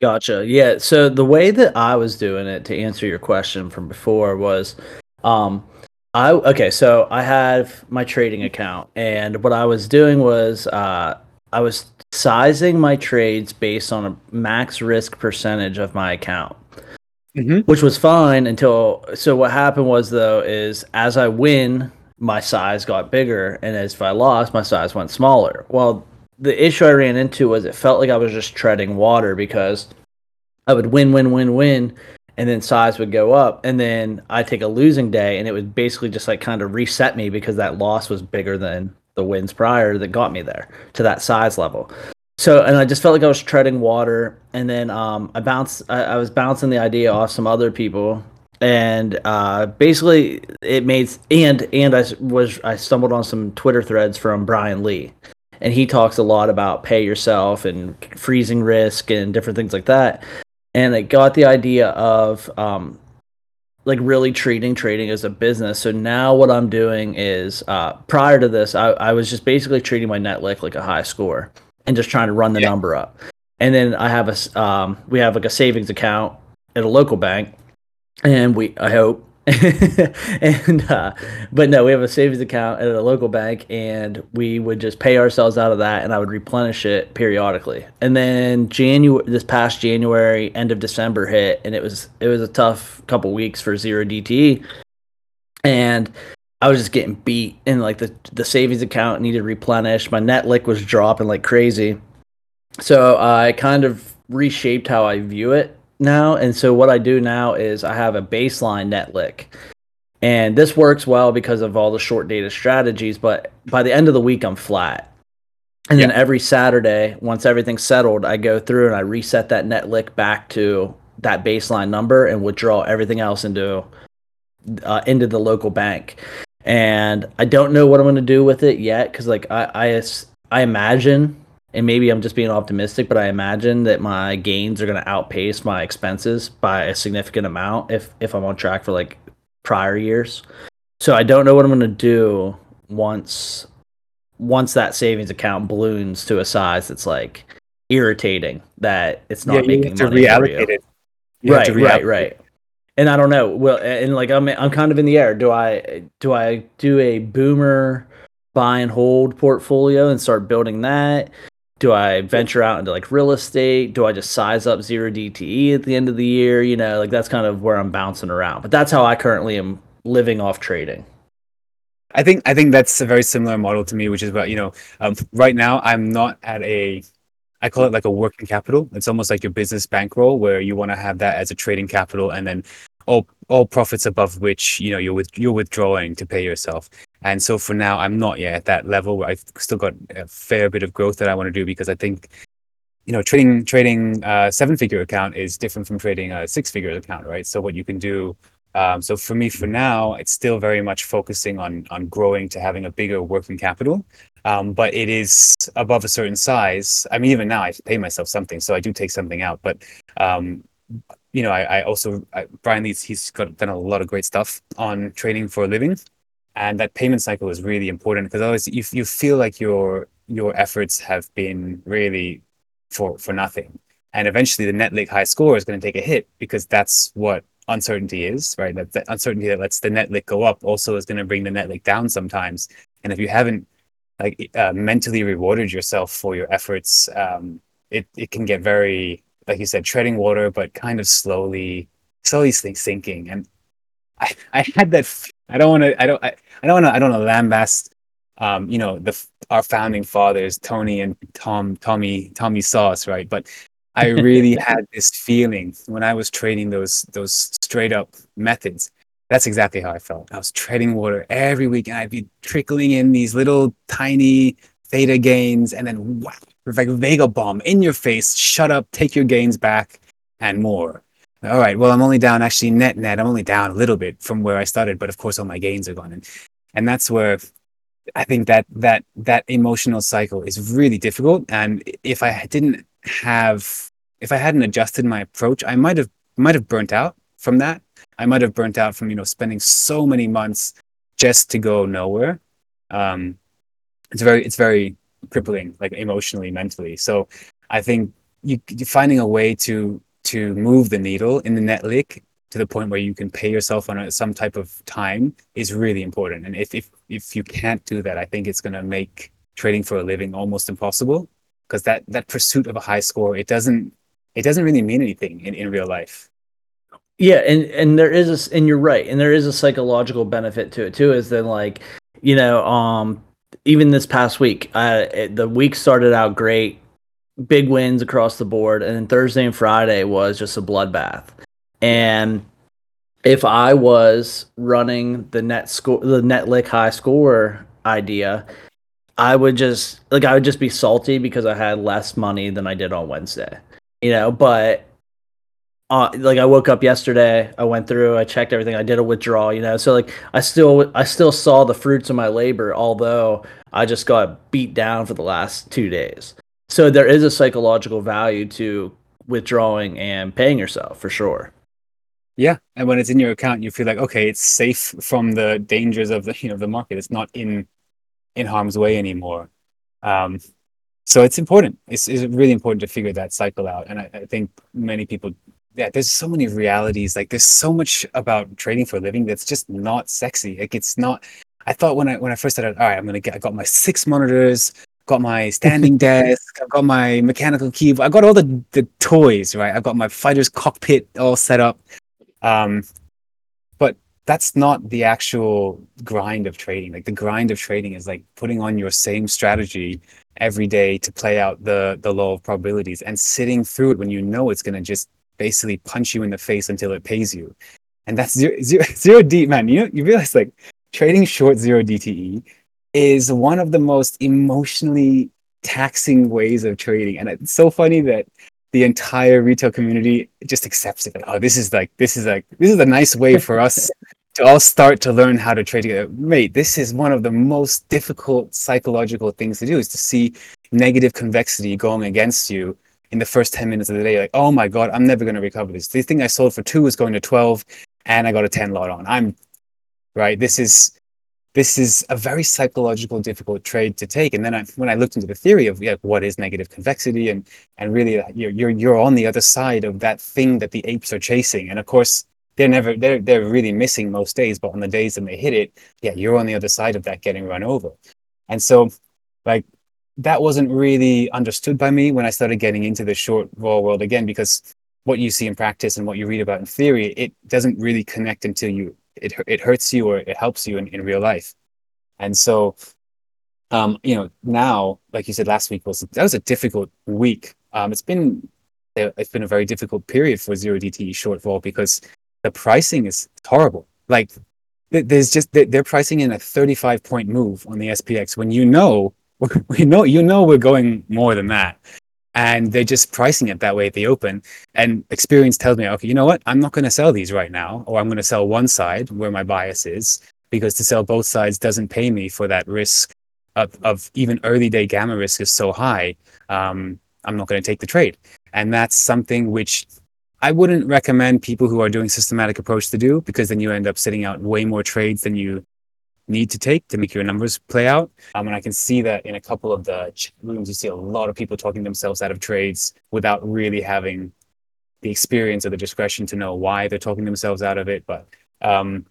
Gotcha. Yeah. So the way that I was doing it to answer your question from before was, um, I okay. So I have my trading account, and what I was doing was, uh, I was sizing my trades based on a max risk percentage of my account, mm-hmm. which was fine until. So what happened was though is as I win, my size got bigger, and as if I lost, my size went smaller. Well, the issue I ran into was it felt like I was just treading water because I would win, win, win, win, and then size would go up, and then I take a losing day, and it would basically just like kind of reset me because that loss was bigger than the wins prior that got me there to that size level. So, and I just felt like I was treading water, and then um, I bounced. I, I was bouncing the idea off some other people, and uh, basically it made and and I was I stumbled on some Twitter threads from Brian Lee, and he talks a lot about pay yourself and freezing risk and different things like that. And it got the idea of um, like really treating trading as a business. So now what I'm doing is uh, prior to this, I, I was just basically treating my net liq like a high score and just trying to run the yeah. number up. And then I have a um, we have like a savings account at a local bank, and we I hope [LAUGHS] and uh, but no, we have a savings account at a local bank, and we would just pay ourselves out of that, and I would replenish it periodically. And then January, this past January, end of December hit, and it was it was a tough couple weeks for zero DTE, and I was just getting beat, and like the the savings account needed replenished. My net liq was dropping like crazy, so I kind of reshaped how I view it now. And so what I do now is I have a baseline net liq. And this works well because of all the short dated strategies, but by the end of the week I'm flat. And then every Saturday, once everything's settled, I go through and I reset that net liq back to that baseline number and withdraw everything else into uh, into the local bank. And I don't know what I'm going to do with it yet because like I, I I imagine and maybe I'm just being optimistic, but I imagine that my gains are going to outpace my expenses by a significant amount if if I'm on track for like prior years. So I don't know what I'm going to do once once that savings account balloons to a size that's like irritating that it's not yeah, making money. Reallocate it. right, right, right. And I don't know. Well, and like I'm I'm kind of in the air. Do I do I do a boomer buy and hold portfolio and start building that? Do I venture out into like real estate? Do I just size up zero DTE at the end of the year? You know, like that's kind of where I'm bouncing around. But that's how I currently am living off trading. I think I think that's a very similar model to me, which is about you know, um, right now I'm not at a, I call it like a working capital. It's almost like your business bankroll where you want to have that as a trading capital, and then all all profits above which you know you're with, you're withdrawing to pay yourself. And so for now, I'm not yet at that level I've still got a fair bit of growth that I want to do because I think, you know, trading trading a seven figure account is different from trading a six figure account, right? So what you can do. Um, so for me, for now, it's still very much focusing on on growing to having a bigger working capital. Um, but it is above a certain size. I mean, even now, I pay myself something, so I do take something out. But um, you know, I, I also I, Brian Leeds, he's got done a lot of great stuff on trading for a living. And that payment cycle is really important because otherwise you, you feel like your your efforts have been really for for nothing. And eventually the net liq high score is going to take a hit because that's what uncertainty is right? That, that uncertainty that lets the net liq go up also is going to bring the net liq down sometimes. And if you haven't like uh, mentally rewarded yourself for your efforts um, it, it can get very like you said treading water but kind of slowly slowly sinking and I, [LAUGHS] I had that I don't want to. I don't. I, I don't want to. I don't want to lambast. Um, you know, the our founding fathers, Tony and Tom, Tommy, Tommy Sauce, right? But I really [LAUGHS] had this feeling when I was trading those those straight up methods. That's exactly how I felt. I was trading water every week, and I'd be trickling in these little tiny theta gains, and then wow, like Vega bomb in your face. Shut up, take your gains back, and more all right, well, I'm only down actually net net. I'm only down a little bit from where I started, but of course, all my gains are gone, and and that's where I think that that that emotional cycle is really difficult. And if I didn't have, if I hadn't adjusted my approach, I might have might have burnt out from that. I might have burnt out from you know spending so many months just to go nowhere. Um, it's very it's very crippling, like emotionally, mentally. So I think you finding a way to to move the needle in the net liq to the point where you can pay yourself on some type of time is really important. And if, if, if you can't do that, I think it's going to make trading for a living almost impossible because that, that pursuit of a high score, it doesn't, it doesn't really mean anything in, in real life. Yeah. And, and there is a, and you're right. And there is a psychological benefit to it too, is that like, you know, um, even this past week, uh, it, the week started out great big wins across the board, and then Thursday and Friday was just a bloodbath. And if I was running the net score, the net liq high score idea, I would just like I would just be salty because I had less money than I did on Wednesday, you know. But uh, like I woke up yesterday, I went through, I checked everything, I did a withdrawal, you know. So like I still I still saw the fruits of my labor, although I just got beat down for the last two days so there is a psychological value to withdrawing and paying yourself for sure. Yeah, and when it's in your account, you feel like okay, it's safe from the dangers of the you know the market. It's not in in harm's way anymore. Um, so it's important. It's, it's really important to figure that cycle out. And I, I think many people, yeah, there's so many realities. Like there's so much about trading for a living that's just not sexy. Like it's not. I thought when I when I first started, all right, I'm gonna get. I got my six monitors, got my standing desk, I've got my mechanical keyboard, I got all the the toys, right? I've got my fighter's cockpit all set up. Um, but that's not the actual grind of trading. Like the grind of trading is like putting on your same strategy every day to play out the the law of probabilities and sitting through it when you know it's to just basically punch you in the face until it pays you. And that's zero, zero, [LAUGHS] zero D, man. You know, you realize like trading short zero DTE is one of the most emotionally taxing ways of trading. And it's so funny that the entire retail community just accepts it. Like, oh, this is like this is like this is a nice way for us [LAUGHS] to all start to learn how to trade together. Mate, this is one of the most difficult psychological things to do is to see negative convexity going against you in the first 10 minutes of the day. Like, oh my God, I'm never going to recover this. This thing I sold for two is going to 12 and I got a 10 lot on. I'm right. This is this is a very psychological difficult trade to take and then I, when i looked into the theory of yeah, what is negative convexity and and really uh, you're, you're you're on the other side of that thing that the apes are chasing and of course they're never they're they're really missing most days but on the days that they hit it yeah you're on the other side of that getting run over and so like that wasn't really understood by me when i started getting into the short vol world again because what you see in practice and what you read about in theory it doesn't really connect until you it it hurts you or it helps you in, in real life. And so, um, you know, now, like you said last week was that was a difficult week. Um, it's been it's been a very difficult period for zero DTE short vol because the pricing is horrible. Like there's just they're pricing in a 35 point move on the SPX when you know [LAUGHS] we know you know we're going more than that and they're just pricing it that way at the open. And experience tells me, okay, you know what? I'm not going to sell these right now, or I'm going to sell one side where my bias is, because to sell both sides doesn't pay me for that risk of, of even early day gamma risk is so high. Um, I'm not going to take the trade. And that's something which I wouldn't recommend people who are doing systematic approach to do because then you end up sitting out way more trades than you need to take to make your numbers play out. Um, and I can see that in a couple of the rooms, you see a lot of people talking themselves out of trades without really having the experience or the discretion to know why they're talking themselves out of it. But um,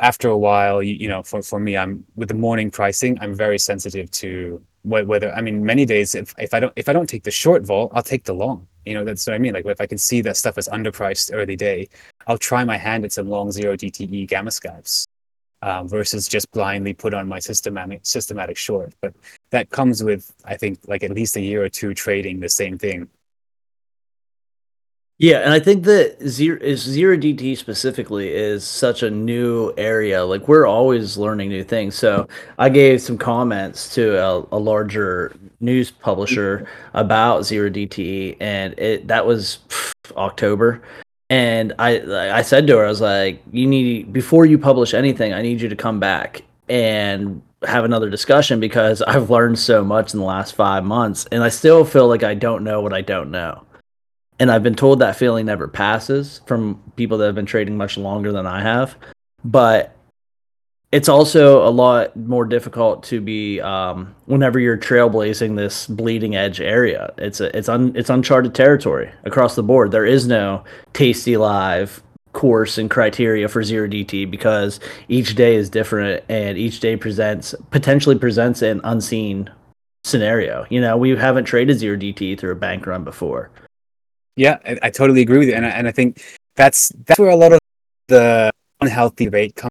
after a while, you, you, know, for, for me, I'm with the morning pricing, I'm very sensitive to whether, I mean, many days, if, if I don't, if I don't take the short vol, I'll take the long, you know, that's what I mean. Like if I can see that stuff is underpriced early day, I'll try my hand at some long zero DTE gamma scalps um, versus just blindly put on my systematic systematic short. But that comes with, I think, like at least a year or two trading the same thing. Yeah, and I think that zero zero DT specifically is such a new area. Like we're always learning new things. So I gave some comments to a, a larger news publisher about zero DT, and it that was pff, October, and I I said to her, I was like, you need before you publish anything, I need you to come back and have another discussion because [LAUGHS] I've learned so much in the last five months, and I still feel like I don't know what I don't know. And I've been told that feeling never passes from people that have been trading much longer than I have. But it's also a lot more difficult to be um, whenever you're trailblazing this bleeding edge area. It's a, it's un, it's uncharted territory across the board. There is no tasty live course and criteria for zero DT because each day is different and each day presents potentially presents an unseen scenario. You know, we haven't traded zero DT through a bank run before. Yeah, I, I totally agree with you, and I, and I think that's that's where a lot of the unhealthy rate comes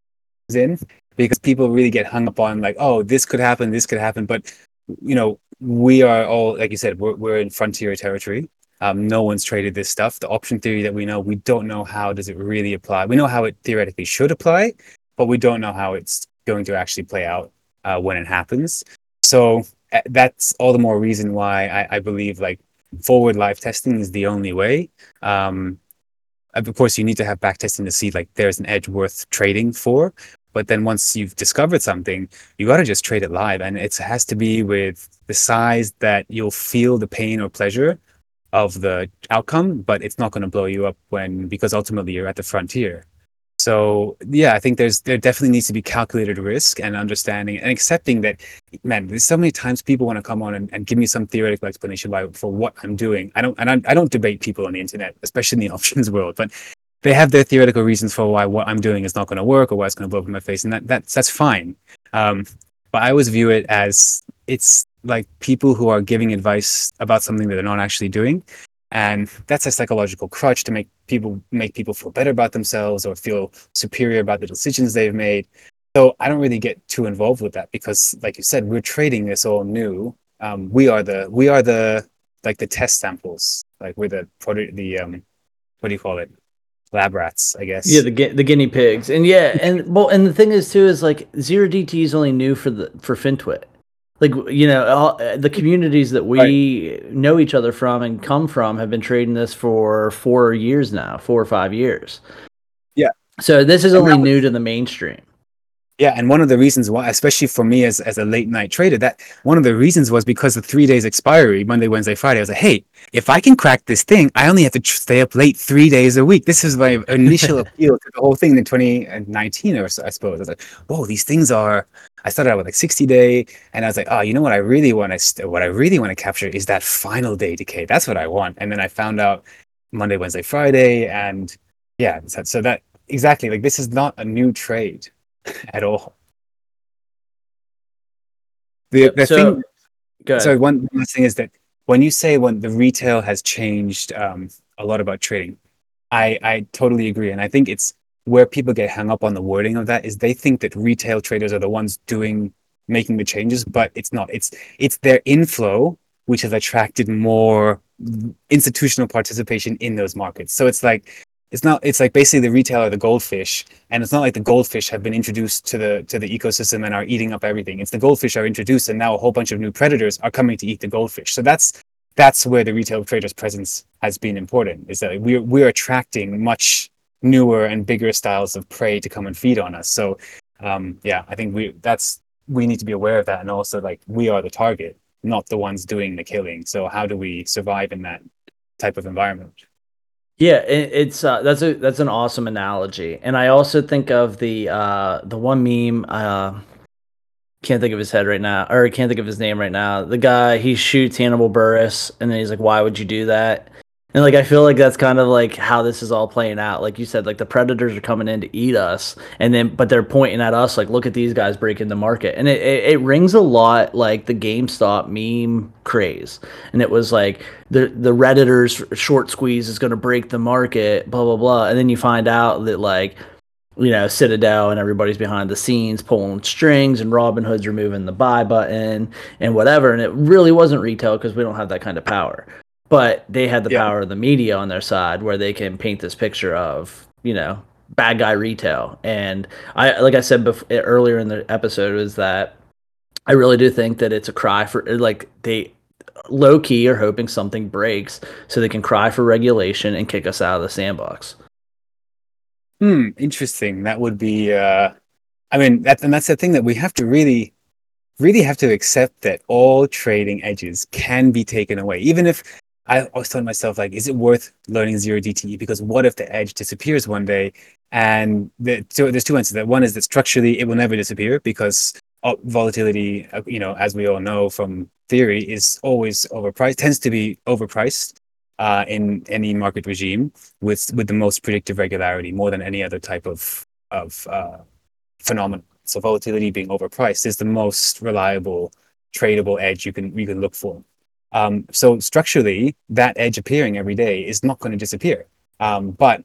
in because people really get hung up on like, oh, this could happen, this could happen. But you know, we are all like you said, we're we're in frontier territory. Um, no one's traded this stuff. The option theory that we know, we don't know how does it really apply. We know how it theoretically should apply, but we don't know how it's going to actually play out uh, when it happens. So uh, that's all the more reason why I, I believe like forward live testing is the only way. Um, of course, you need to have back testing to see like there's an edge worth trading for. But then once you've discovered something, you got to just trade it live. And it has to be with the size that you'll feel the pain or pleasure of the outcome, but it's not going to blow you up when because ultimately you're at the frontier. So yeah, I think there's there definitely needs to be calculated risk and understanding and accepting that man, there's so many times people want to come on and, and give me some theoretical explanation by, for what I'm doing. I don't and I, I don't debate people on the internet, especially in the [LAUGHS] options world, but they have their theoretical reasons for why what I'm doing is not going to work or why it's going to blow up in my face, and that that's that's fine. Um, but I always view it as it's like people who are giving advice about something that they're not actually doing, and that's a psychological crutch to make people make people feel better about themselves or feel superior about the decisions they've made. So I don't really get too involved with that because, like you said, we're trading this all new. Um, we are the we are the like the test samples. Like we're the the um, what do you call it? Lab rats, I guess. Yeah, the the guinea pigs, and yeah, and well, and the thing is too is like zero DT is only new for the for FinTwit. Like you know, all, the communities that we right. know each other from and come from have been trading this for four years now, four or five years. Yeah. So this is and only was, new to the mainstream. Yeah, and one of the reasons why, especially for me as, as a late night trader, that one of the reasons was because the three days expiry, Monday, Wednesday, Friday. I was like, hey, if I can crack this thing, I only have to stay up late three days a week. This is my [LAUGHS] initial appeal to the whole thing in 2019 uh, or so, I suppose. I was like, whoa, these things are. I started out with like 60 day, and I was like, oh, you know what I really want to what I really want to capture is that final day decay. That's what I want. And then I found out Monday, Wednesday, Friday, and yeah, so that exactly like this is not a new trade [LAUGHS] at all. The, the so, thing, so one last thing is that when you say when the retail has changed um, a lot about trading, I, I totally agree. And I think it's where people get hung up on the wording of that is they think that retail traders are the ones doing making the changes, but it's not. It's it's their inflow which has attracted more institutional participation in those markets. So it's like it's not it's like basically the retailer the goldfish and it's not like the goldfish have been introduced to the to the ecosystem and are eating up everything. It's the goldfish are introduced and now a whole bunch of new predators are coming to eat the goldfish. So that's that's where the retail traders presence has been important is that we're we're attracting much newer and bigger styles of prey to come and feed on us. So um yeah i think we that's we need to be aware of that and also like we are the target not the ones doing the killing. So how do we survive in that type of environment yeah, it, it's uh, that's a that's an awesome analogy, and I also think of the uh, the one meme. Uh, can't think of his head right now, or can't think of his name right now. The guy he shoots Hannibal Buress, and then he's like, "Why would you do that?" And like I feel like that's kind of like how this is all playing out. Like you said, like the predators are coming in to eat us, and then but they're pointing at us like, look at these guys breaking the market, and it, it, it rings a lot like the GameStop meme craze, and it was like the the redditors short squeeze is going to break the market, blah blah blah, and then you find out that like you know, Citadel and everybody's behind the scenes pulling strings and Robinhood's removing the buy button and whatever. And it really wasn't retail because we don't have that kind of power but they had the yeah. power of the media on their side where they can paint this picture of you know bad guy retail. And i like i said before, earlier in the episode is that i really do think that it's a cry for like they low key are hoping something breaks so they can cry for regulation and kick us out of the sandbox. Hmm interesting. That would be uh i mean that and that's the thing that we have to really really have to accept that all trading edges can be taken away. Even if I was telling myself, like, is it worth learning zero DTE? Because what if the edge disappears one day? And the, so there's two answers. That one is that structurally it will never disappear because volatility, uh, you know, as we all know from theory, is always overpriced, tends to be overpriced uh, in any market regime with with the most predictive regularity, more than any other type of of uh, phenomenon. So volatility being overpriced is the most reliable tradable edge you can you can look for. Um, so structurally, that edge appearing every day is not going to disappear. Um, but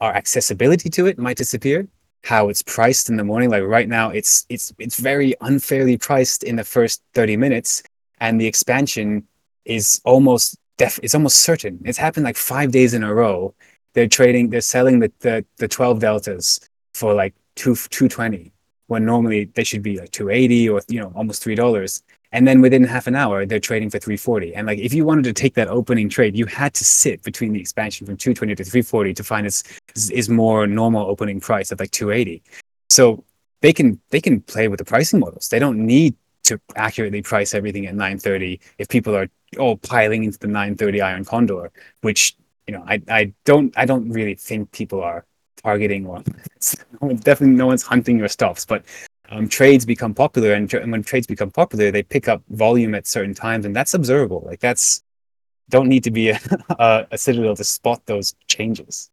our accessibility to it might disappear. How it's priced in the morning, like right now, it's it's it's very unfairly priced in the first 30 minutes, and the expansion is almost def- it's almost certain. It's happened like five days in a row. They're trading, they're selling the the, the 12 deltas for like two 220 when normally they should be like 280 or you know almost three dollars and then within half an hour they're trading for 340 and like if you wanted to take that opening trade you had to sit between the expansion from 220 to 340 to find its is more normal opening price of like 280 so they can they can play with the pricing models. They don't need to accurately price everything at 930 if people are all piling into the 930 iron condor which you know i i don't i don't really think people are targeting or [LAUGHS] definitely no one's hunting your stops but um, trades become popular and, and when trades become popular they pick up volume at certain times and that's observable like that's don't need to be a, [LAUGHS] a, a citadel to spot those changes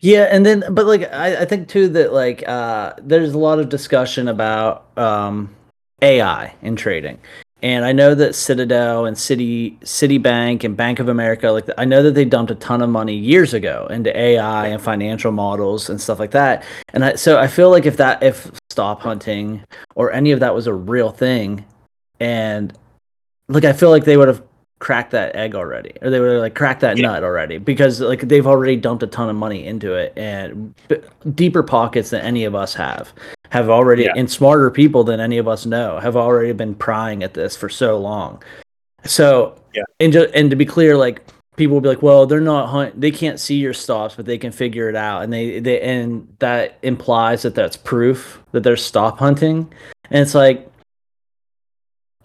yeah, and then but like I, I think too that like uh there's a lot of discussion about um AI in trading. And I know that Citadel and City Citibank and Bank of America, like I know that they dumped a ton of money years ago into AI and financial models and stuff like that. And I, so I feel like if that if stop hunting or any of that was a real thing, and like I feel like they would have cracked that egg already, or they would have like cracked that yeah. nut already because like they've already dumped a ton of money into it and b- deeper pockets than any of us have have already yeah. and smarter people than any of us know have already been prying at this for so long. So yeah, and just and to be clear, like people will be like, well, they're not hunt, they can't see your stops, but they can figure it out, and they they and that implies that that's proof that they're stop hunting, and it's like.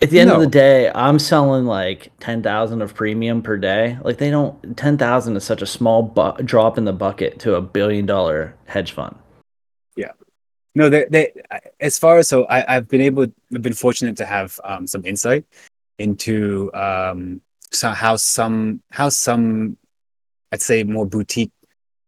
At the end no. of the day, I'm selling like ten thousand of premium per day. Like they don't ten thousand is such a small bu- drop in the bucket to a billion dollar hedge fund. Yeah, no, they, they as far as so I, I've been able, I've been fortunate to have um, some insight into um, so how some how some I'd say more boutique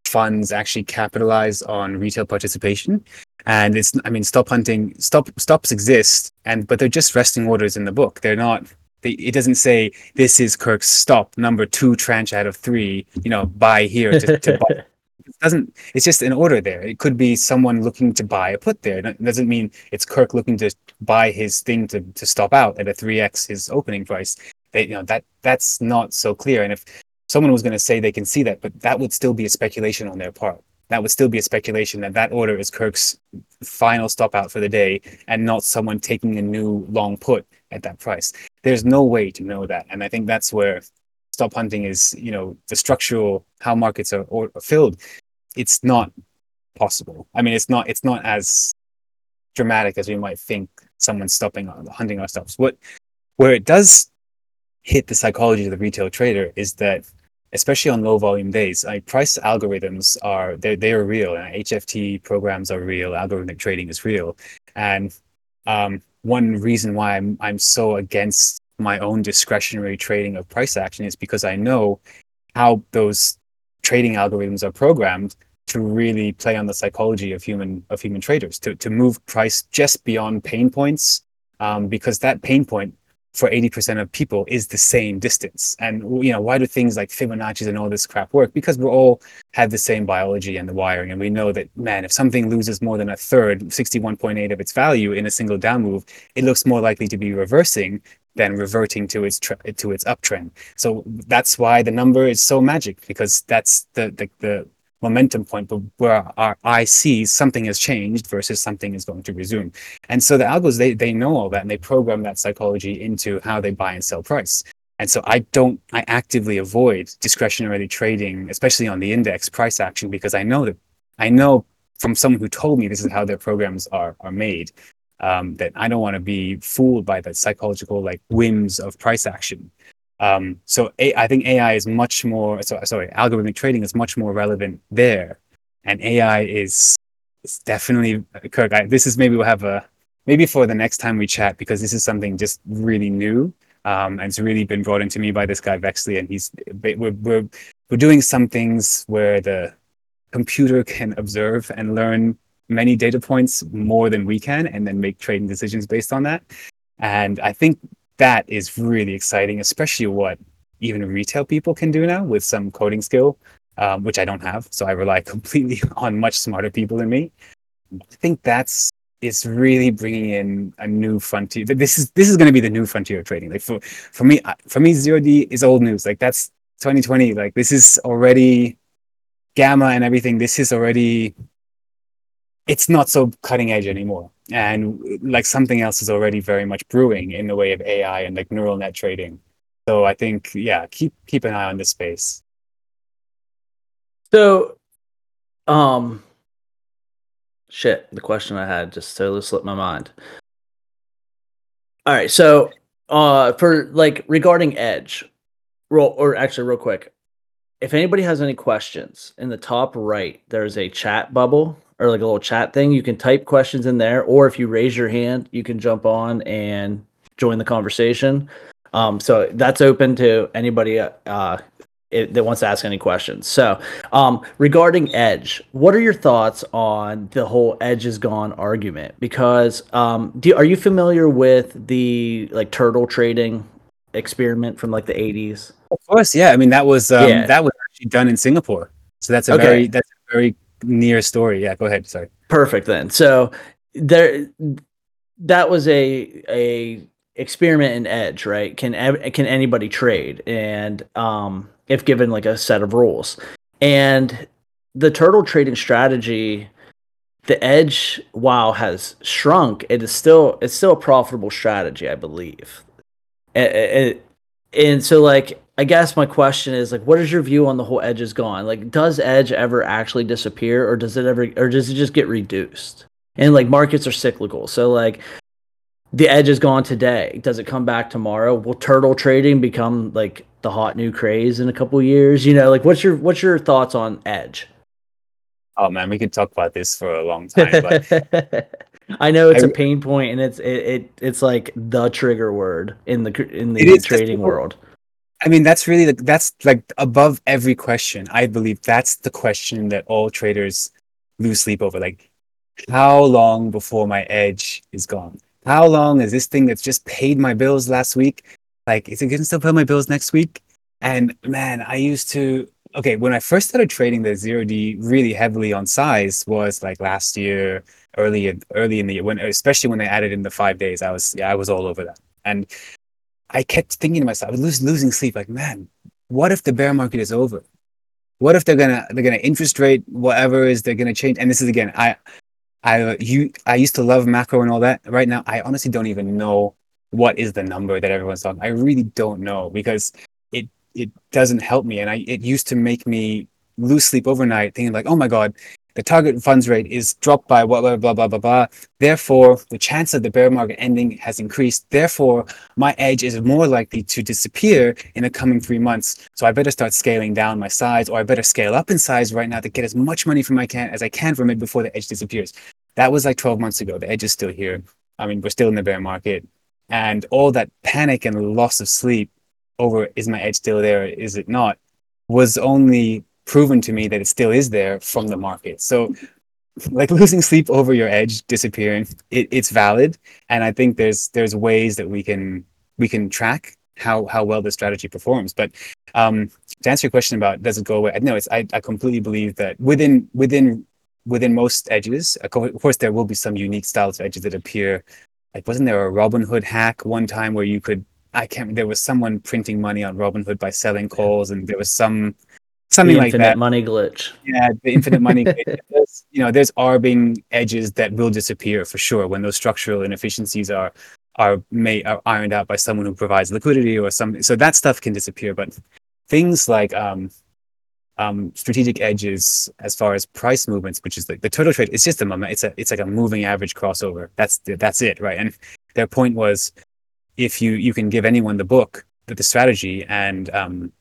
funds actually capitalize on retail participation. And it's I mean stop hunting stop stops exist and but they're just resting orders in the book. They're not they, it doesn't say this is Kirk's stop number two tranche out of three, you know, buy here to, to buy. [LAUGHS] Doesn't it's just an order there. It could be someone looking to buy a put there. It doesn't mean it's kirk looking to buy his thing to, to stop out at a 3x his opening price. They, you know that that's not so clear. And if someone was going to say they can see that but that would still be a speculation on their part. That would still be a speculation that that order is kirk's final stop out for the day and not someone taking a new long put at that price. There's no way to know that and i think that's where stop hunting is you know the structural how markets are, or, filled. It's not possible. I mean it's not it's not as dramatic as we might think someone stopping hunting our stops. What where it does hit the psychology of the retail trader is that especially on low volume days like price algorithms are they they are real hft programs are real algorithmic trading is real. And um, one reason why I'm I'm so against my own discretionary trading of price action is because I know how those trading algorithms are programmed to really play on the psychology of human of human traders to to move price just beyond pain points um, because that pain point for 80% of people is the same distance. And you know, why do things like Fibonacci's and all this crap work? Because we all have the same biology and the wiring. And we know that, man, if something loses more than a third, 61.8 of its value in a single down move, it looks more likely to be reversing than reverting to its to its uptrend. So that's why the number is so magic because that's the the, the momentum point but where our eye sees something has changed versus something is going to resume. And so the algos they they know all that and they program that psychology into how they buy and sell price. And so I don't I actively avoid discretionary trading, especially on the index price action, because I know that I know from someone who told me this is how their programs are are made um, that I don't want to be fooled by the psychological like whims of price action. Um, so A- I think AI is much more. So, sorry, algorithmic trading is much more relevant there, and AI is it's definitely Kirk. I, this is maybe we'll have a maybe for the next time we chat because this is something just really new. Um, and it's really been brought into me by this guy Vexley, and he's we're, we're we're doing some things where the computer can observe and learn many data points more than we can and then make trading decisions based on that. And I think that is really exciting, especially what even retail people can do now with some coding skill, um, which I don't have. So I rely [LAUGHS] completely on much smarter people than me. I think that's it's really bringing in a new frontier. This is this is going to be the new frontier of trading. Like for for me, for me, zero D is old news. Like that's 2020. Like this is already gamma and everything. This is already it's not so cutting edge anymore. And like something else is already very much brewing in the way of AI and like neural net trading. So I think, yeah, keep keep an eye on this space. So, um, shit, the question I had just totally slipped my mind. All right, so uh, for like regarding Edge, roll or actually real quick, if anybody has any questions, in the top right there's a chat bubble or like a little chat thing. You can type questions in there, or if you raise your hand, you can jump on and join the conversation. Um, so that's open to anybody uh, it, that wants to ask any questions. So, um, regarding Edge, what are your thoughts on the whole Edge is gone argument? Because um, do, are you familiar with the like turtle trading experiment from like the 80s? Of course, yeah. I mean, that was um, yeah. that was actually done in Singapore, so that's a okay. very that's a very near story. Yeah, go ahead. Sorry. Perfect. Then, so there, that was a a experiment in Edge, right? Can can anybody trade? And um, if given like a set of rules. And the turtle trading strategy, the edge, while has shrunk, it is still it's still a profitable strategy, I believe. And, and so, like, I guess my question is like, what is your view on the whole edge is gone? Like, does edge ever actually disappear, or does it ever, or does it just get reduced? And like, markets are cyclical, so like, the edge is gone today. Does it come back tomorrow? Will turtle trading become like the hot new craze in a couple years? You know, like what's your what's your thoughts on edge? Oh man, we could talk about this for a long time. But [LAUGHS] I know it's I, a pain point, and it's it, it it's like the trigger word in the in the trading world. I mean, that's really the, that's like above every question. I believe that's the question that all traders lose sleep over. Like, how long before my edge is gone? how long is this thing that's just paid my bills last week? Like, is it going to still pay my bills next week? And man, I used to, okay, when I first started trading the zero D really heavily on size was like last year, early, early in the year, when, especially when they added in the five days, I was, yeah, I was all over that. And I kept thinking to myself, I was losing, losing sleep, like, man, what if the bear market is over? What if they're gonna they're gonna interest rate whatever is they're gonna change? And this is again, I I you I used to love macro and all that. Right now, I honestly don't even know what is the number that everyone's talking. I really don't know because it it doesn't help me, and I it used to make me lose sleep overnight, thinking like, oh my god, the target funds rate is dropped by blah blah blah blah blah blah. Therefore, the chance of the bear market ending has increased. Therefore, my edge is more likely to disappear in the coming three months. So I better start scaling down my size, or I better scale up in size right now to get as much money from my can as I can from it before the edge disappears. That was like 12 months ago. The edge is still here. I mean, we're still in the bear market, and all that panic and loss of sleep over is my edge still there? Is it not? Was only proven to me that it still is there from the market. So like losing sleep over your edge disappearing, it, it's valid. And I think there's there's ways that we can we can track how how well the strategy performs. But um, to answer your question about does it go away? No, it's I, I completely believe that within within within most edges, of course, there will be some unique styles of edges that appear. Like, wasn't there a Robinhood hack one time where you could? I can't. There was someone printing money on Robinhood by selling calls, and there was some something the like that. money glitch. Yeah, the infinite money glitch. [LAUGHS] you know, there's arbing edges that will disappear for sure when those structural inefficiencies are are made are ironed out by someone who provides liquidity or something. So that stuff can disappear, but things like um, um, strategic edges as far as price movements, which is like the turtle trade, it's just a moment. It's a it's like a moving average crossover. That's that's it, right? And their point was, if you you can give anyone the book, the, the strategy, and um,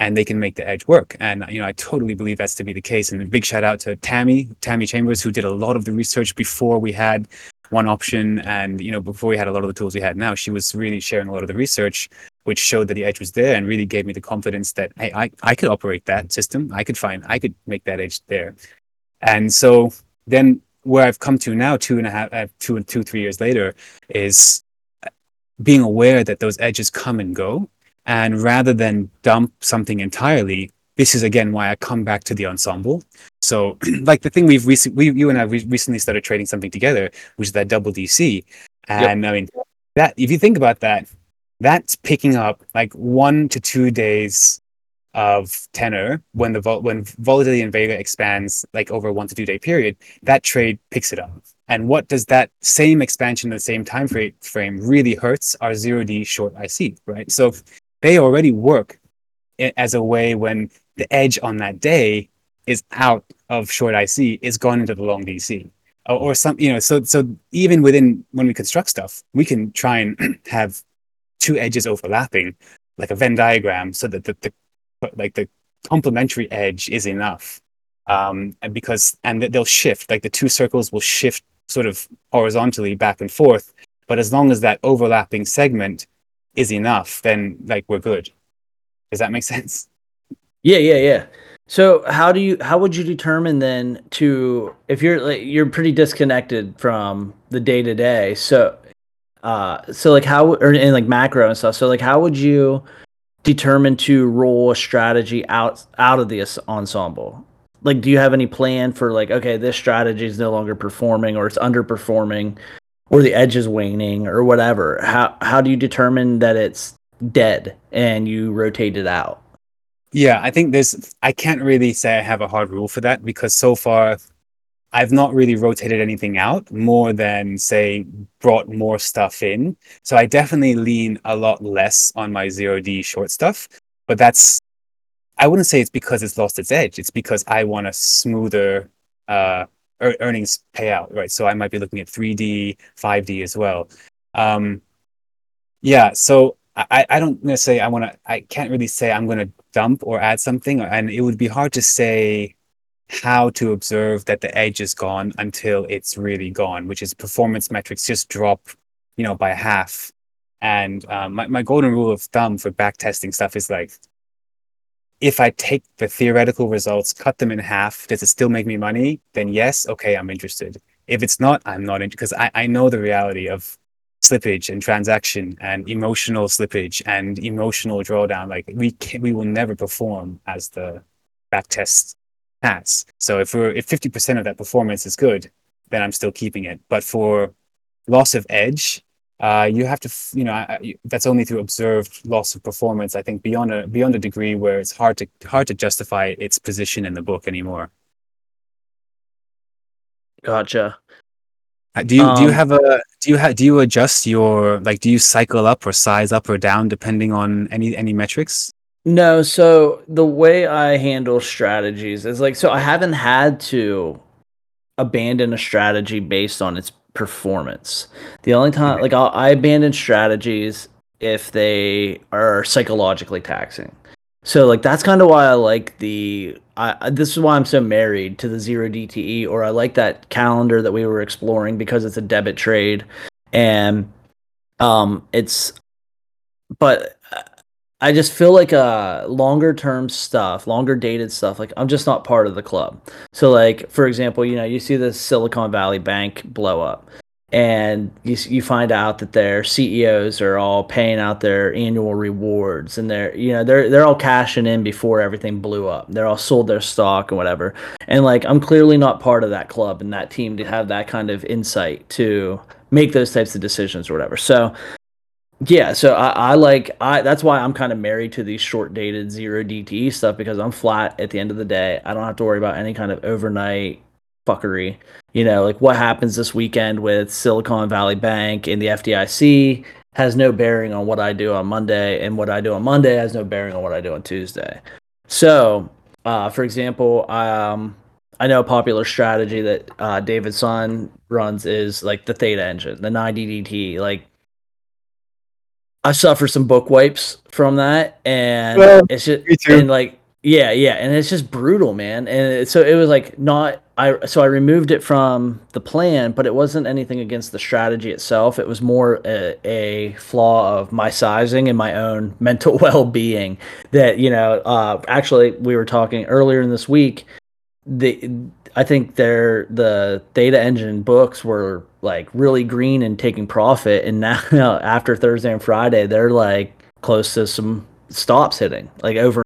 and they can make the edge work. And you know, I totally believe that's to be the case. And a big shout out to Tammy, Tammy Chambers, who did a lot of the research before we had one option, and you know, before we had a lot of the tools we had now. She was really sharing a lot of the research, which showed that the edge was there, and really gave me the confidence that hey, I I could operate that system. I could find, I could make that edge there. And so then where I've come to now, two and a half, uh, two and two, three years later, is being aware that those edges come and go and rather than dump something entirely, this is again why I come back to the ensemble. So, [CLEARS THROAT] like the thing we've recently, we, you and I re- recently started trading something together, which is that double DC. And yep. I mean, that if you think about that, that's picking up like one to two days of tenor when the vol- when volatility in Vega expands like over a one to two day period, that trade picks it up. And what does that same expansion in the same time frame really hurts our zero D short IC, right? So they already work as a way when the edge on that day is out of short IC, is gone into the long DC. or, or some you know so so even within when we construct stuff we can try and [CLEARS THROAT] have two edges overlapping like a venn diagram so that the, the like the complementary edge is enough um and because and they'll shift like the two circles will shift sort of horizontally back and forth but as long as that overlapping segment is enough then like we're good. Does that make [LAUGHS] sense? Yeah yeah yeah. So how do you how would you determine then to if you're like you're pretty disconnected from the day to day so uh so like how or in like macro and stuff so like how would you determine to roll a strategy out out of the ensemble? Like do you have any plan for like okay this strategy is no longer performing or it's underperforming or the edge is waning or whatever how how do you determine that it's dead and you rotate it out yeah, I think there's, I can't really say I have a hard rule for that because so far I've not really rotated anything out more than, say, brought more stuff in. So I definitely lean a lot less on my zero D short stuff. But that's, I wouldn't say it's because it's lost its edge. It's because I want a smoother uh, earnings payout, right? So I might be looking at 3D, 5D as well. Um, yeah, so I, I don't necessarily I want to I can't really say I'm going to dump or add something and it would be hard to say how to observe that the edge is gone until it's really gone which is performance metrics just drop you know by half and um, my, my golden rule of thumb for back testing stuff is like if I take the theoretical results, cut them in half, does it still make me money? Then yes, okay, I'm interested. If it's not, I'm not interested because I, I know the reality of slippage and transaction and emotional slippage and emotional drawdown like we can we will never perform as the back test has so if we're if 50% of that performance is good then i'm still keeping it but for loss of edge uh, you have to you know that's only through observed loss of performance i think beyond a beyond a degree where it's hard to hard to justify its position in the book anymore gotcha uh, do you um, do you have a do you have do you adjust your like do you cycle up or size up or down depending on any any metrics? No, so the way I handle strategies is like so I haven't had to abandon a strategy based on its performance. The only time like I'll, I abandon strategies if they are psychologically taxing. So like that's kind of why I like the I this is why I'm so married to the zero DTE or I like that calendar that we were exploring because it's a debit trade and um it's but I just feel like uh longer term stuff, longer dated stuff like I'm just not part of the club. So like for example, you know, you see the Silicon Valley Bank blow up and you you find out that their CEOs are all paying out their annual rewards and they're you know they're they're all cashing in before everything blew up. They're all sold their stock and whatever. And like I'm clearly not part of that club and that team to have that kind of insight to make those types of decisions or whatever. So yeah, so I, I like I that's why I'm kind of married to these short dated zero DTE stuff because I'm flat at the end of the day. I don't have to worry about any kind of overnight fuckery. You know, like what happens this weekend with Silicon Valley Bank and the FDIC has no bearing on what I do on Monday, and what I do on Monday has no bearing on what I do on Tuesday. So, uh, for example, um, I know a popular strategy that uh, David Sun runs is like the Theta engine, the 90 DT. Like, I suffer some book wipes from that, and well, it's just and like yeah, yeah, and it's just brutal, man. And it, so it was like not I so I removed it from the plan, but it wasn't anything against the strategy itself. It was more a, a flaw of my sizing and my own [LAUGHS] mental well-being that, you know, uh actually we were talking earlier in this week the I think they're the Theta engine books were like really green and taking profit. And [LAUGHS] now after Thursday and Friday they're like close to some stops hitting like over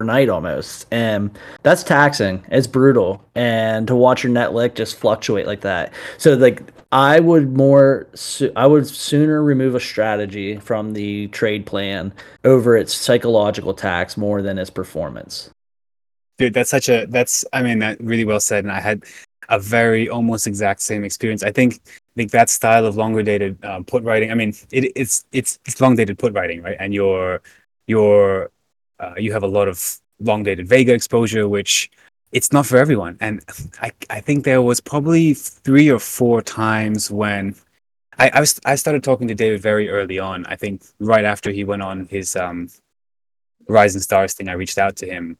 night almost. And that's taxing. It's brutal. And to watch your net liq just fluctuate like that. So like i would more i would sooner remove a strategy from the trade plan over its psychological tax more than its performance dude that's such a that's i mean that really well said and i had a very almost exact same experience i think I think that style of longer dated um, put writing i mean it, it's it's it's long dated put writing right and your your uh, you have a lot of long dated Vega exposure, which it's not for everyone. And [SIGHS] I, I think there was probably three or four times when I, I was I started talking to David very early on. I think right after he went on his um, Rising Stars thing, I reached out to him,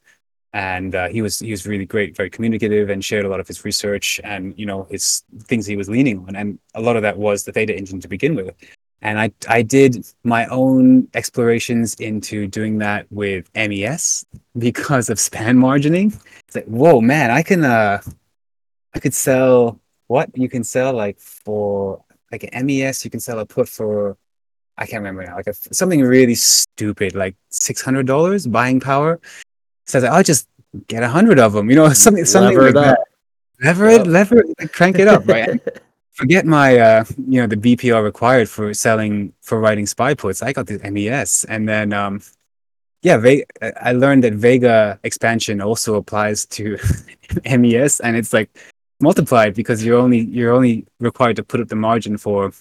and uh, he was he was really great, very communicative, and shared a lot of his research and you know his things he was leaning on, and a lot of that was the Theta engine to begin with. And I I did my own explorations into doing that with MES because of span margining. It's like, whoa, man, I can uh, I could sell what you can sell like for like an MES, you can sell a put for I can't remember now, like a, something really stupid, like six hundred dollars buying power. So I'll just get a hundred of them, you know, [LAUGHS] something something lever like that. that. Lever yep. it, lever it, like, crank it up, right? [LAUGHS] Forget my, uh, you know, the BPR required for selling for writing SPY puts. I got the MES, and then um, yeah, Ve- I learned that Vega expansion also applies to [LAUGHS] MES, and it's like multiplied because you're only you're only required to put up the margin for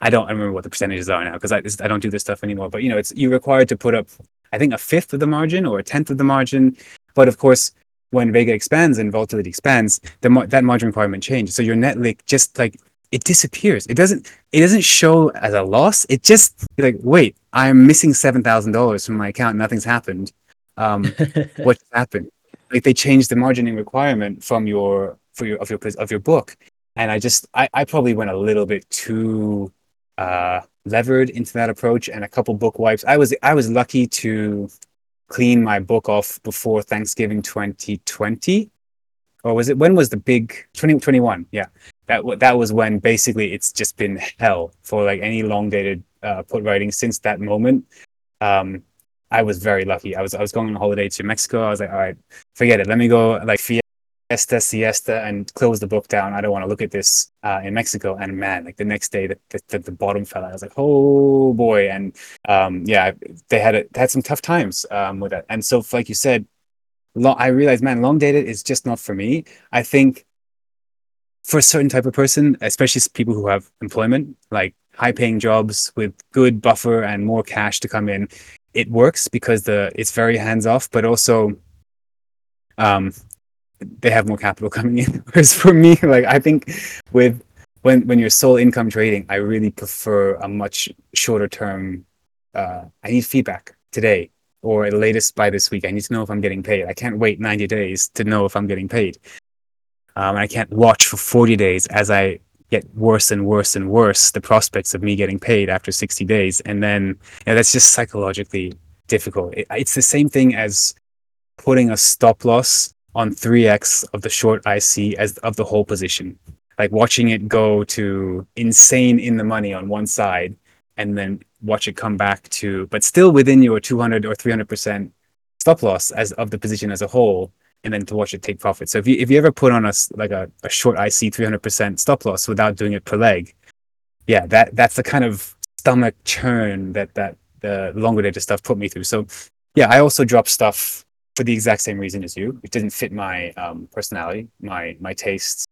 I don't I remember what the percentages are now because I I don't do this stuff anymore. But you know, it's you're required to put up I think a fifth of the margin or a tenth of the margin. But of course, when Vega expands and volatility expands, the that margin requirement changes. So your net liq just like it disappears. It doesn't it doesn't show as a loss. It just like wait, I'm missing seven thousand dollars from my account. Nothing's happened. Um, [LAUGHS] what happened? Like they changed the margining requirement from your for your of your of your book, and I just I, I probably went a little bit too uh, levered into that approach, and a couple book wipes. I was I was lucky to clean my book off before Thanksgiving 2020, or was it when was the big 2021? Yeah, that that was when basically it's just been hell for like any long dated uh, put writing since that moment. Um, I was very lucky. I was I was going on holiday to Mexico. I was like, all right, forget it. Let me go like siesta, siesta, and close the book down. I don't want to look at this uh, in Mexico. And man, like the next day, the, the, the bottom fell out. I was like, oh boy. And um, yeah, they had a, had some tough times um, with that. And so, like you said, long, I realized, man, long dated is just not for me. I think for a certain type of person, especially people who have employment, like high paying jobs with good buffer and more cash to come in, it works because the it's very hands off, but also um, they have more capital [LAUGHS] coming in. Whereas for me, like I think with when when you're sole income trading, I really prefer a much shorter term. Uh, I need feedback today or at latest by this week. I need to know if I'm getting paid. I can't wait 90 days to know if I'm getting paid. Um, I can't watch for 40 days as I get worse and worse and worse the prospects of me getting paid after 60 days. And then you know, that's just psychologically difficult. It, it's the same thing as putting a stop loss on 3x of the short IC as of the whole position. Like watching it go to insane in the money on one side and then watch it come back to, but still within your 200 or 300% stop loss as of the position as a whole, and then to watch it take profit. So if you, if you ever put on a, like a, a short IC 300% stop loss without doing it per leg, yeah, that, that's the kind of stomach churn that, that the longer dated stuff put me through. So yeah, I also drop stuff for the exact same reason as you. It didn't fit my um, personality, my my tastes.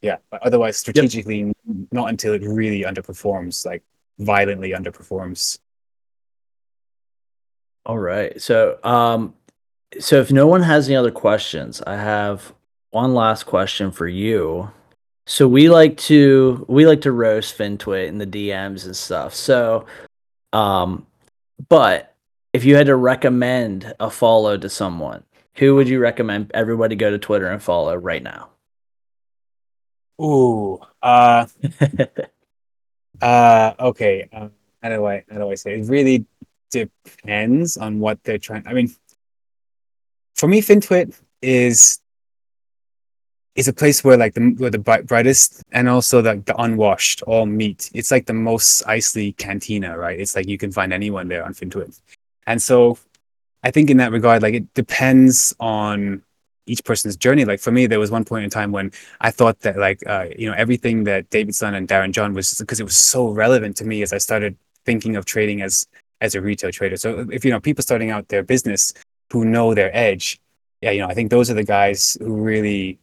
Yeah, but otherwise, strategically, yep. not until it really underperforms, like violently underperforms. All right. So, um, so if no one has any other questions, I have one last question for you. So we like to we like to roast FinTwit in the DMs and stuff. So, um, but if you had to recommend a follow to someone, who would you recommend everybody go to Twitter and follow right now? Ooh, uh, [LAUGHS] uh, okay. Um, how do I how do I say? It? it really depends on what they're trying. I mean, for me, FinTwit is is a place where like the where the brightest and also the, the unwashed all meet. It's like the Mos Eisley cantina, right? It's like you can find anyone there on FinTwit. And so I think in that regard, like it depends on each person's journey. Like for me, there was one point in time when I thought that like uh, you know everything that David Sun and Darren John was because it was so relevant to me as I started thinking of trading as as a retail trader. So if you know people starting out their business who know their edge, yeah, you know I think those are the guys who really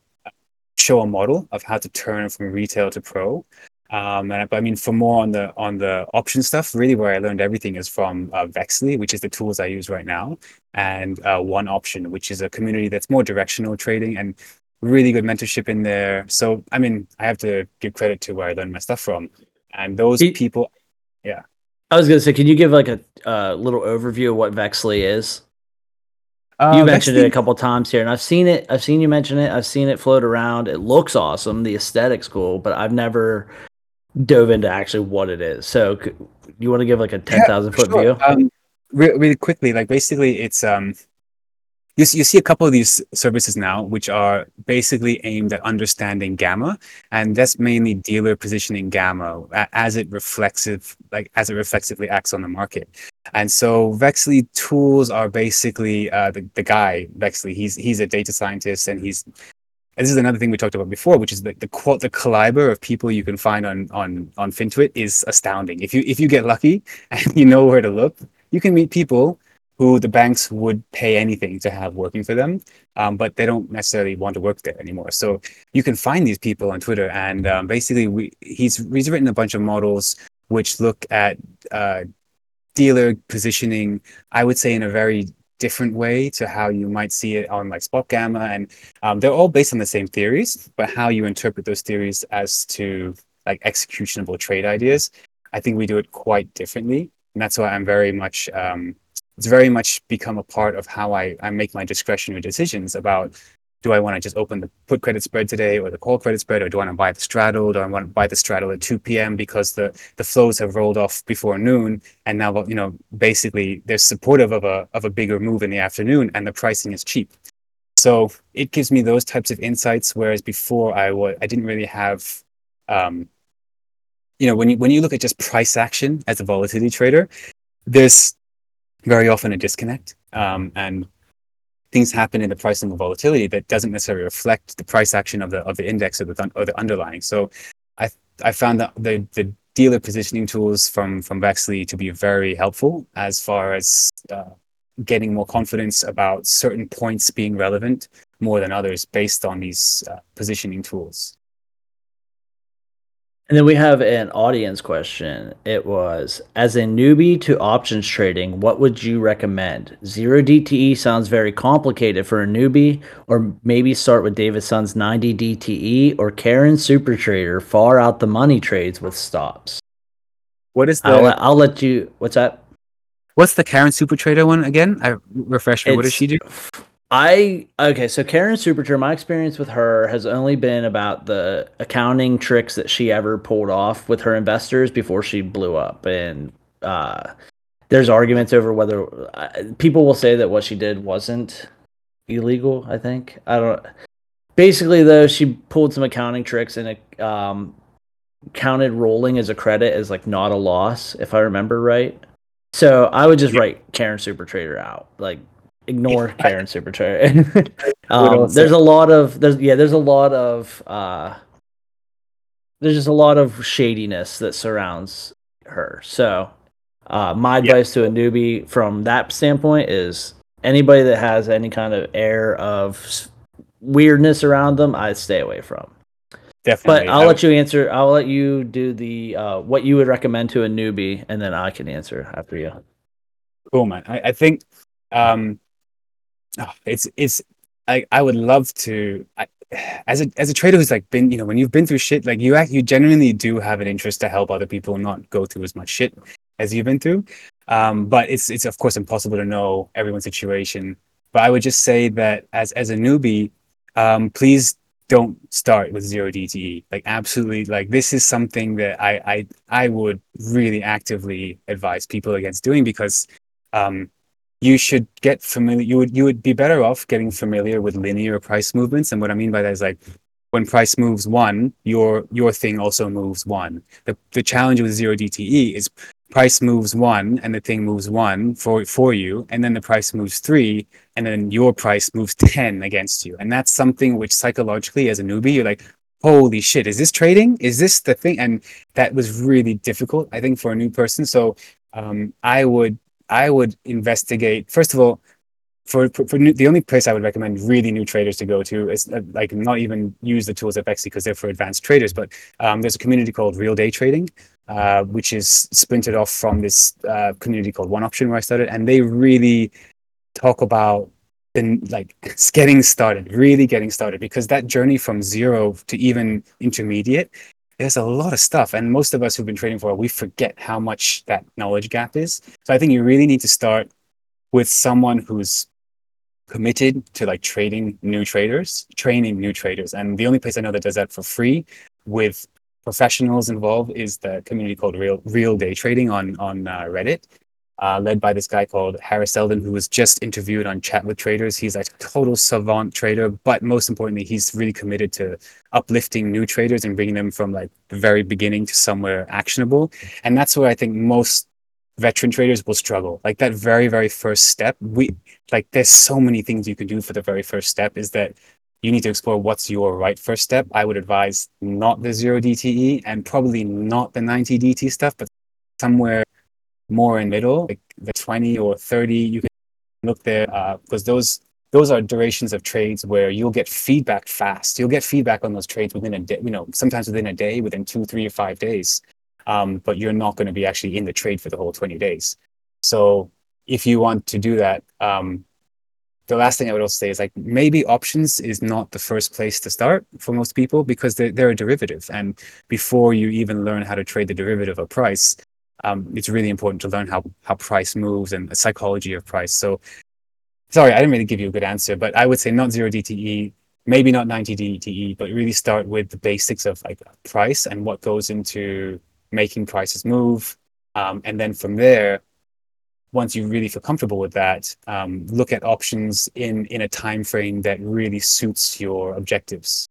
show a model of how to turn from retail to pro. Um, and I, I mean, for more on the on the option stuff, really where I learned everything is from uh, Vexly, which is the tools I use right now, and uh, One Option, which is a community that's more directional trading and really good mentorship in there. So, I mean, I have to give credit to where I learned my stuff from, and those people, yeah. I was gonna say, can you give like a uh, little overview of what Vexly is? Uh, you mentioned it a couple times here, and I've seen it. I've seen you mention it. I've seen it float around. It looks awesome. The aesthetic's cool, but I've never dove into actually what it is. So, you want to give like a ten thousand foot Sure. view? Um, re- really quickly, like basically, it's um, you s- you see a couple of these services now, which are basically aimed at understanding gamma, and that's mainly dealer positioning gamma as it reflexive, like as it reflexively acts on the market. And so Vexly tools are basically uh, the the guy Vexly. He's he's a data scientist, and he's this is another thing we talked about before, which is the the, qual- the caliber of people you can find on on on FinTwit is astounding. If you if you get lucky [LAUGHS] and you know where to look, you can meet people who the banks would pay anything to have working for them, um, but they don't necessarily want to work there anymore. So you can find these people on Twitter, and um, basically, we, he's he's written a bunch of models which look at uh, dealer positioning. I would say in a very different way to how you might see it on like spot gamma and um, they're all based on the same theories but how you interpret those theories as to like executionable trade ideas i think we do it quite differently and that's why i'm very much um, it's very much become a part of how I, I make my discretionary decisions about do I want to just open the put credit spread today or the call credit spread, or do I want to buy the straddle? Do I want to buy the straddle at 2 p.m. because the, the flows have rolled off before noon and now you know basically they're supportive of a of a bigger move in the afternoon and the pricing is cheap. So it gives me those types of insights, whereas before I was I didn't really have um, you know when you when you look at just price action as a volatility trader, there's very often a disconnect. Um, and things happen in the pricing of volatility that doesn't necessarily reflect the price action of the of the index or the or the underlying. So I I found that the the dealer positioning tools from from Vexly to be very helpful as far as uh, getting more confidence about certain points being relevant more than others based on these uh, positioning tools. And then we have an audience question. It was As a newbie to options trading, what would you recommend? Zero DTE sounds very complicated for a newbie, or maybe start with David Sun's 90 DTE or Karen Super Trader, far out the money trades with stops. What is the I'll, let- I'll let you. What's that? what's the Karen Super Trader one again? I refresh me. What does she do? I okay, so Karen Supertrader, my experience with her has only been about the accounting tricks that she ever pulled off with her investors before she blew up, and uh, there's arguments over whether uh, people will say that what she did wasn't illegal. I think I don't. Basically, though, she pulled some accounting tricks and um, counted rolling as a credit as like not a loss, if I remember right. So I would just write Karen Super Trader out, like ignore Karen Super Trader. um, there's a lot of there's yeah there's a lot of uh, there's just a lot of shadiness that surrounds her. So uh, my advice to a newbie from that standpoint is anybody that has any kind of air of weirdness around them, I'd stay away from. Definitely. But I'll let you answer. I'll let you do the uh, what you would recommend to a newbie, and then I can answer after you. Cool, man. I, I think um, oh, it's it's I I would love to I, as a as a trader who's like been you know when you've been through shit like you act you genuinely do have an interest to help other people not go through as much shit as you've been through. Um, but it's it's of course impossible to know everyone's situation. But I would just say that as as a newbie, um, please don't start with zero DTE. Like absolutely, like this is something that I I I would really actively advise people against doing because um, you should get familiar. You would you would be better off getting familiar with linear price movements. And what I mean by that is like when price moves one, your your thing also moves one. The the challenge with zero DTE is price moves one and the thing moves one for for you, and then the price moves three, and then your price moves ten against you. And that's something which psychologically, as a newbie, you're like, holy shit, is this trading? Is this the thing? And that was really difficult, I think, for a new person. So um, I would I would investigate first of all for, for, for new, the only place I would recommend really new traders to go to is uh, like not even use the tools of Vexly because they're for advanced traders, but um, there's a community called Real Day Trading, uh, which is splintered off from this uh, community called One Option where I started, and they really talk about the like [LAUGHS] getting started, really getting started, because that journey from zero to even intermediate, there's a lot of stuff, and most of us who've been trading for a while, we forget how much that knowledge gap is. So I think you really need to start with someone who's committed to like trading new traders, training new traders. And the only place I know that does that for free with professionals involved is the community called Real Real Day Trading on on uh, Reddit, uh, led by this guy called Hari Seldon, who was just interviewed on Chat with Traders. He's a total savant trader, but most importantly, he's really committed to uplifting new traders and bringing them from like the very beginning to somewhere actionable. And that's where I think most veteran traders will struggle. Like that very, very first step, we like there's so many things you can do for the very first step is that you need to explore what's your right first step. I would advise not the zero DTE and probably not the 90 DT stuff, but somewhere more in middle, like the 20 or 30, you can look there because uh, those those are durations of trades where you'll get feedback fast. You'll get feedback on those trades within a day, you know, sometimes within a day, within two, three, or five days um, but you're not going to be actually in the trade for the whole 20 days. So if you want to do that, um, the last thing I would also say is like maybe options is not the first place to start for most people because they're, they're a derivative. And before you even learn how to trade the derivative of price, um, it's really important to learn how, how price moves and the psychology of price. So sorry, I didn't really give you a good answer, but I would say not zero DTE, maybe not 90 DTE, but really start with the basics of like price and what goes into making prices move. Um, and then from there, once you really feel comfortable with that, um, look at options in in a time frame that really suits your objectives.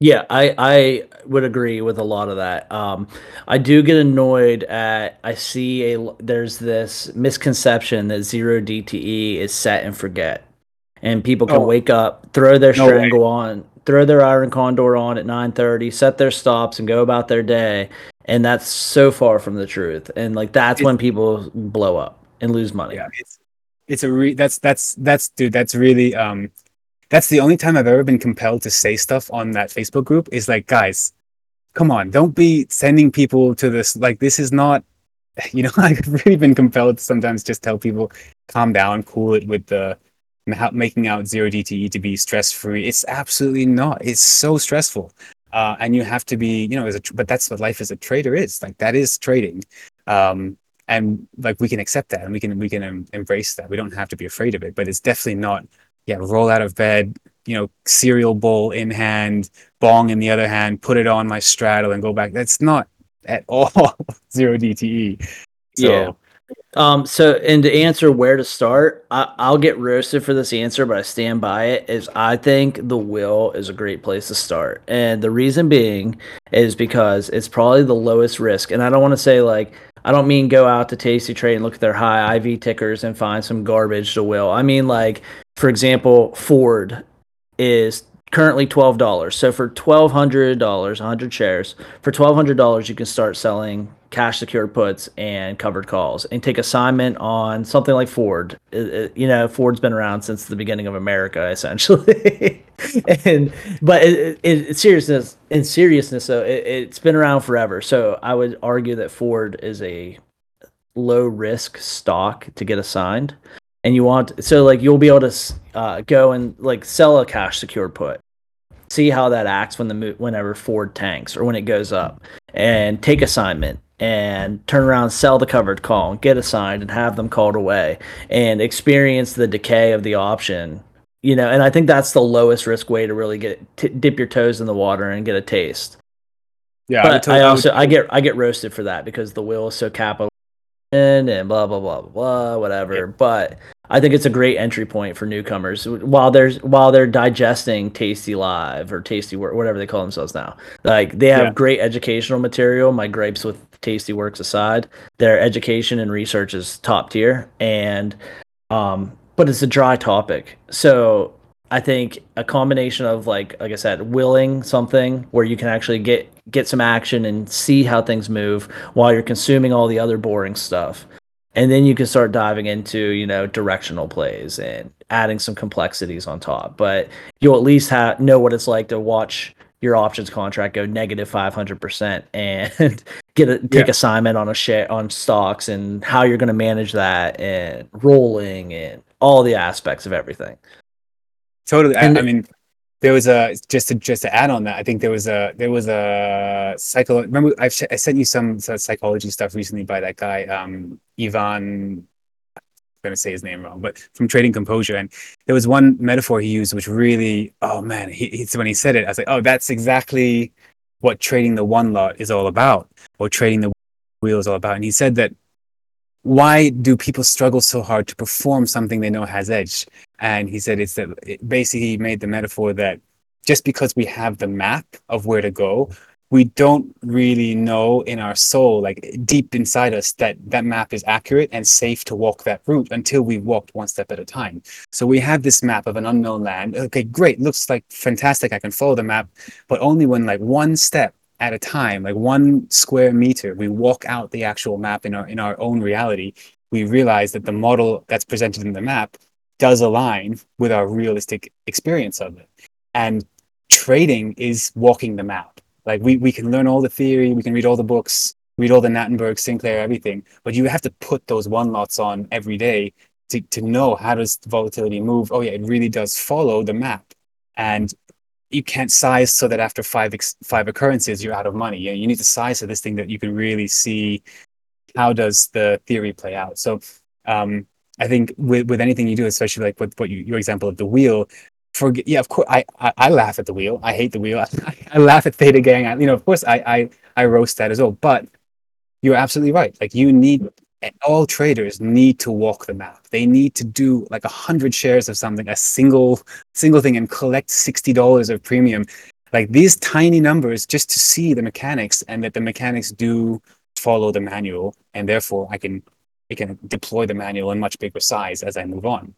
Yeah, I I would agree with a lot of that. Um, I do get annoyed at I see a there's this misconception that zero DTE is set and forget, and people can oh, wake up, throw their no strangle way. on, throw their iron condor on at 9:30, set their stops and go about their day. And that's so far from the truth. And like that's it's, when people blow up and lose money. Yeah, it's it's a re- that's that's that's dude, that's really um that's the only time I've ever been compelled to say stuff on that Facebook group is like, guys, come on, don't be sending people to this like this is not [LAUGHS] you know, [LAUGHS] I've really been compelled to sometimes just tell people calm down, cool it with the making out zero DTE to be stress free. It's absolutely not. It's so stressful. Uh, and you have to be, you know, as a, but that's what life as a trader is. Like that is trading. Um, and like we can accept that and we can we can embrace that. We don't have to be afraid of it. But it's definitely not. Yeah, roll out of bed, you know, cereal bowl in hand, bong in the other hand, put it on my straddle and go back. That's not at [LAUGHS] all zero DTE. So, yeah. Um, so, and to answer where to start, I, I'll get roasted for this answer, but I stand by it. Is I think the wheel is a great place to start, and the reason being is because it's probably the lowest risk. And I don't want to say like I don't mean go out to Tasty Trade and look at their high IV tickers and find some garbage to wheel. I mean like, for example, Ford is currently twelve dollars. So for twelve hundred dollars, hundred shares, for twelve hundred dollars, you can start selling cash secured puts and covered calls and take assignment on something like Ford. It, it, you know, Ford's been around since the beginning of America, [LAUGHS] essentially. and but it, seriousness, in seriousness, though, it, it's been around forever. So I would argue that Ford is a low risk stock to get assigned. And you want so like you'll be able to uh, go and like sell a cash secured put see how that acts when the whenever Ford tanks or when it goes up, and take assignment and turn around, sell the covered call, and get assigned, and have them called away, and experience the decay of the option. You know, and I think that's the lowest risk way to really get t- dip your toes in the water and get a taste. Yeah, but I, I also I get I get roasted for that because the wheel is so capital and blah blah blah blah blah whatever. But I think it's a great entry point for newcomers while there's while they're digesting Tasty Live or Tasty Work, whatever they call themselves now. Like they have yeah. great educational material. My gripes with Tasty Works aside, their education and research is top tier, and um, but it's a dry topic. So I think a combination of like like I said, wheeling something where you can actually get get some action and see how things move while you're consuming all the other boring stuff. And then you can start diving into you know directional plays and adding some complexities on top. But you'll at least have know what it's like to watch your options contract go negative 500% [LAUGHS] and get a take yeah. assignment on a share on stocks and how you're going to manage that and rolling and all the aspects of everything. Totally. And, I, I mean there was a just to just to add on that i think there was a there was a psycho remember I've, i sent you some, psychology stuff recently by that guy um ivan I'm going to say his name wrong, but from Trading Composure. And there was one metaphor he used, which really, oh man, he, he, when he said it, I was like, oh, that's exactly what trading the one lot is all about, or trading the wheel is all about. And he said that why do people struggle so hard to perform something they know has edge? And he said it's that it basically he made the metaphor that just because we have the map of where to go, we don't really know in our soul, like deep inside us, that that map is accurate and safe to walk that route until we've walked one step at a time. So we have this map of an unknown land. Okay, great, looks like fantastic. I can follow the map, but only when like one step at a time, like one square meter, we walk out the actual map in our in our own reality. We realize that the model that's presented in the map does align with our realistic experience of it. And trading is walking the map like we, we can learn all the theory, we can read all the books, read all the Natenberg, Sinclair, everything, but you have to put those one lots on every day to, to know how does volatility move. Oh yeah, it really does follow the map. And you can't size so that after five ex- five occurrences you're out of money. You, you need to size to this thing that you can really see how does the theory play out. So um, I think with, with anything you do, especially like with what you, your example of the wheel, forget yeah of course I, I, I laugh at the wheel. I hate the wheel. I, [LAUGHS] I laugh at theta gang. I, you know of course I, I i roast that as well but you're absolutely right. Like you need all traders need to walk the map. They need to do like a hundred shares of something a single single thing and collect $60 of premium. Like these tiny numbers just to see the mechanics and that the mechanics do follow the manual and therefore i can i can deploy the manual in much bigger size as i move on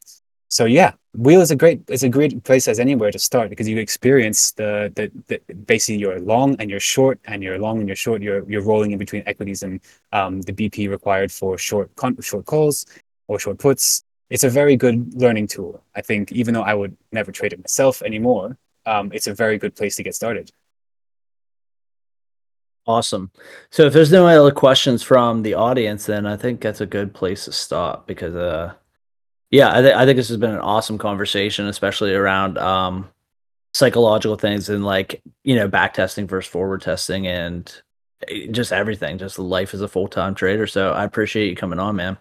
so yeah, wheel is a great is a great place as anywhere to start because you experience the, the the basically you're long and you're short and you're long and you're short. You're you're rolling in between equities and um, the BP required for short con- short calls or short puts. It's a very good learning tool. I think even though I would never trade it myself anymore, um, it's a very good place to get started. Awesome. So if there's no other questions from the audience, then I think that's a good place to stop because uh yeah, I, th- I think this has been an awesome conversation, especially around um, psychological things and like you know back testing versus forward testing and eh, just everything, just life as a full time trader. So I appreciate you coming on, man.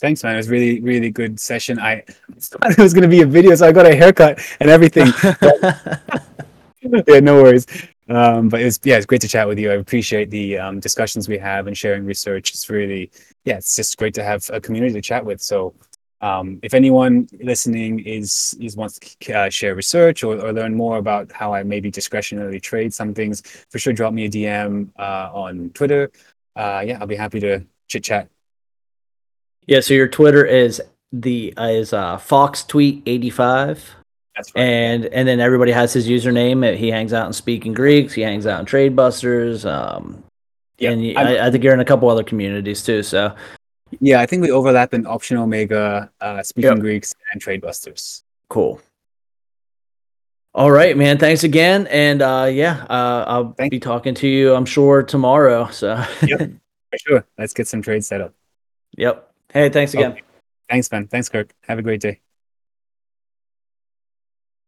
Thanks, man. It was really, really good session. I [LAUGHS] thought it was going to be a video, so I got a haircut and everything. [LAUGHS] yeah, no worries. Um, but it's yeah, it's great to chat with you. I appreciate the um, discussions we have and sharing research. It's really yeah, it's just great to have a community to chat with. So um, if anyone listening is, is wants to uh, share research or, or learn more about how I maybe discretionarily trade some things, for sure drop me a DM uh, on Twitter. Uh, yeah, I'll be happy to chit chat. Yeah, so your Twitter is the is uh, Fox Tweet eighty five. That's right. And and then everybody has his username. He hangs out in Speaking Greeks. He hangs out in Trade Busters. Um, yeah, and I, I, think you're in a couple other communities too. So yeah, I think we overlap in Option Omega, uh, Speaking yep. Greeks, and Trade Busters. Cool. All right, man. Thanks again, and uh, yeah, uh, I'll Thank be talking to you. I'm sure tomorrow. So. yep, [LAUGHS] for sure. Let's get some trades set up. Yep. Hey, thanks again. Okay. Thanks, man. Thanks, Kirk. Have a great day.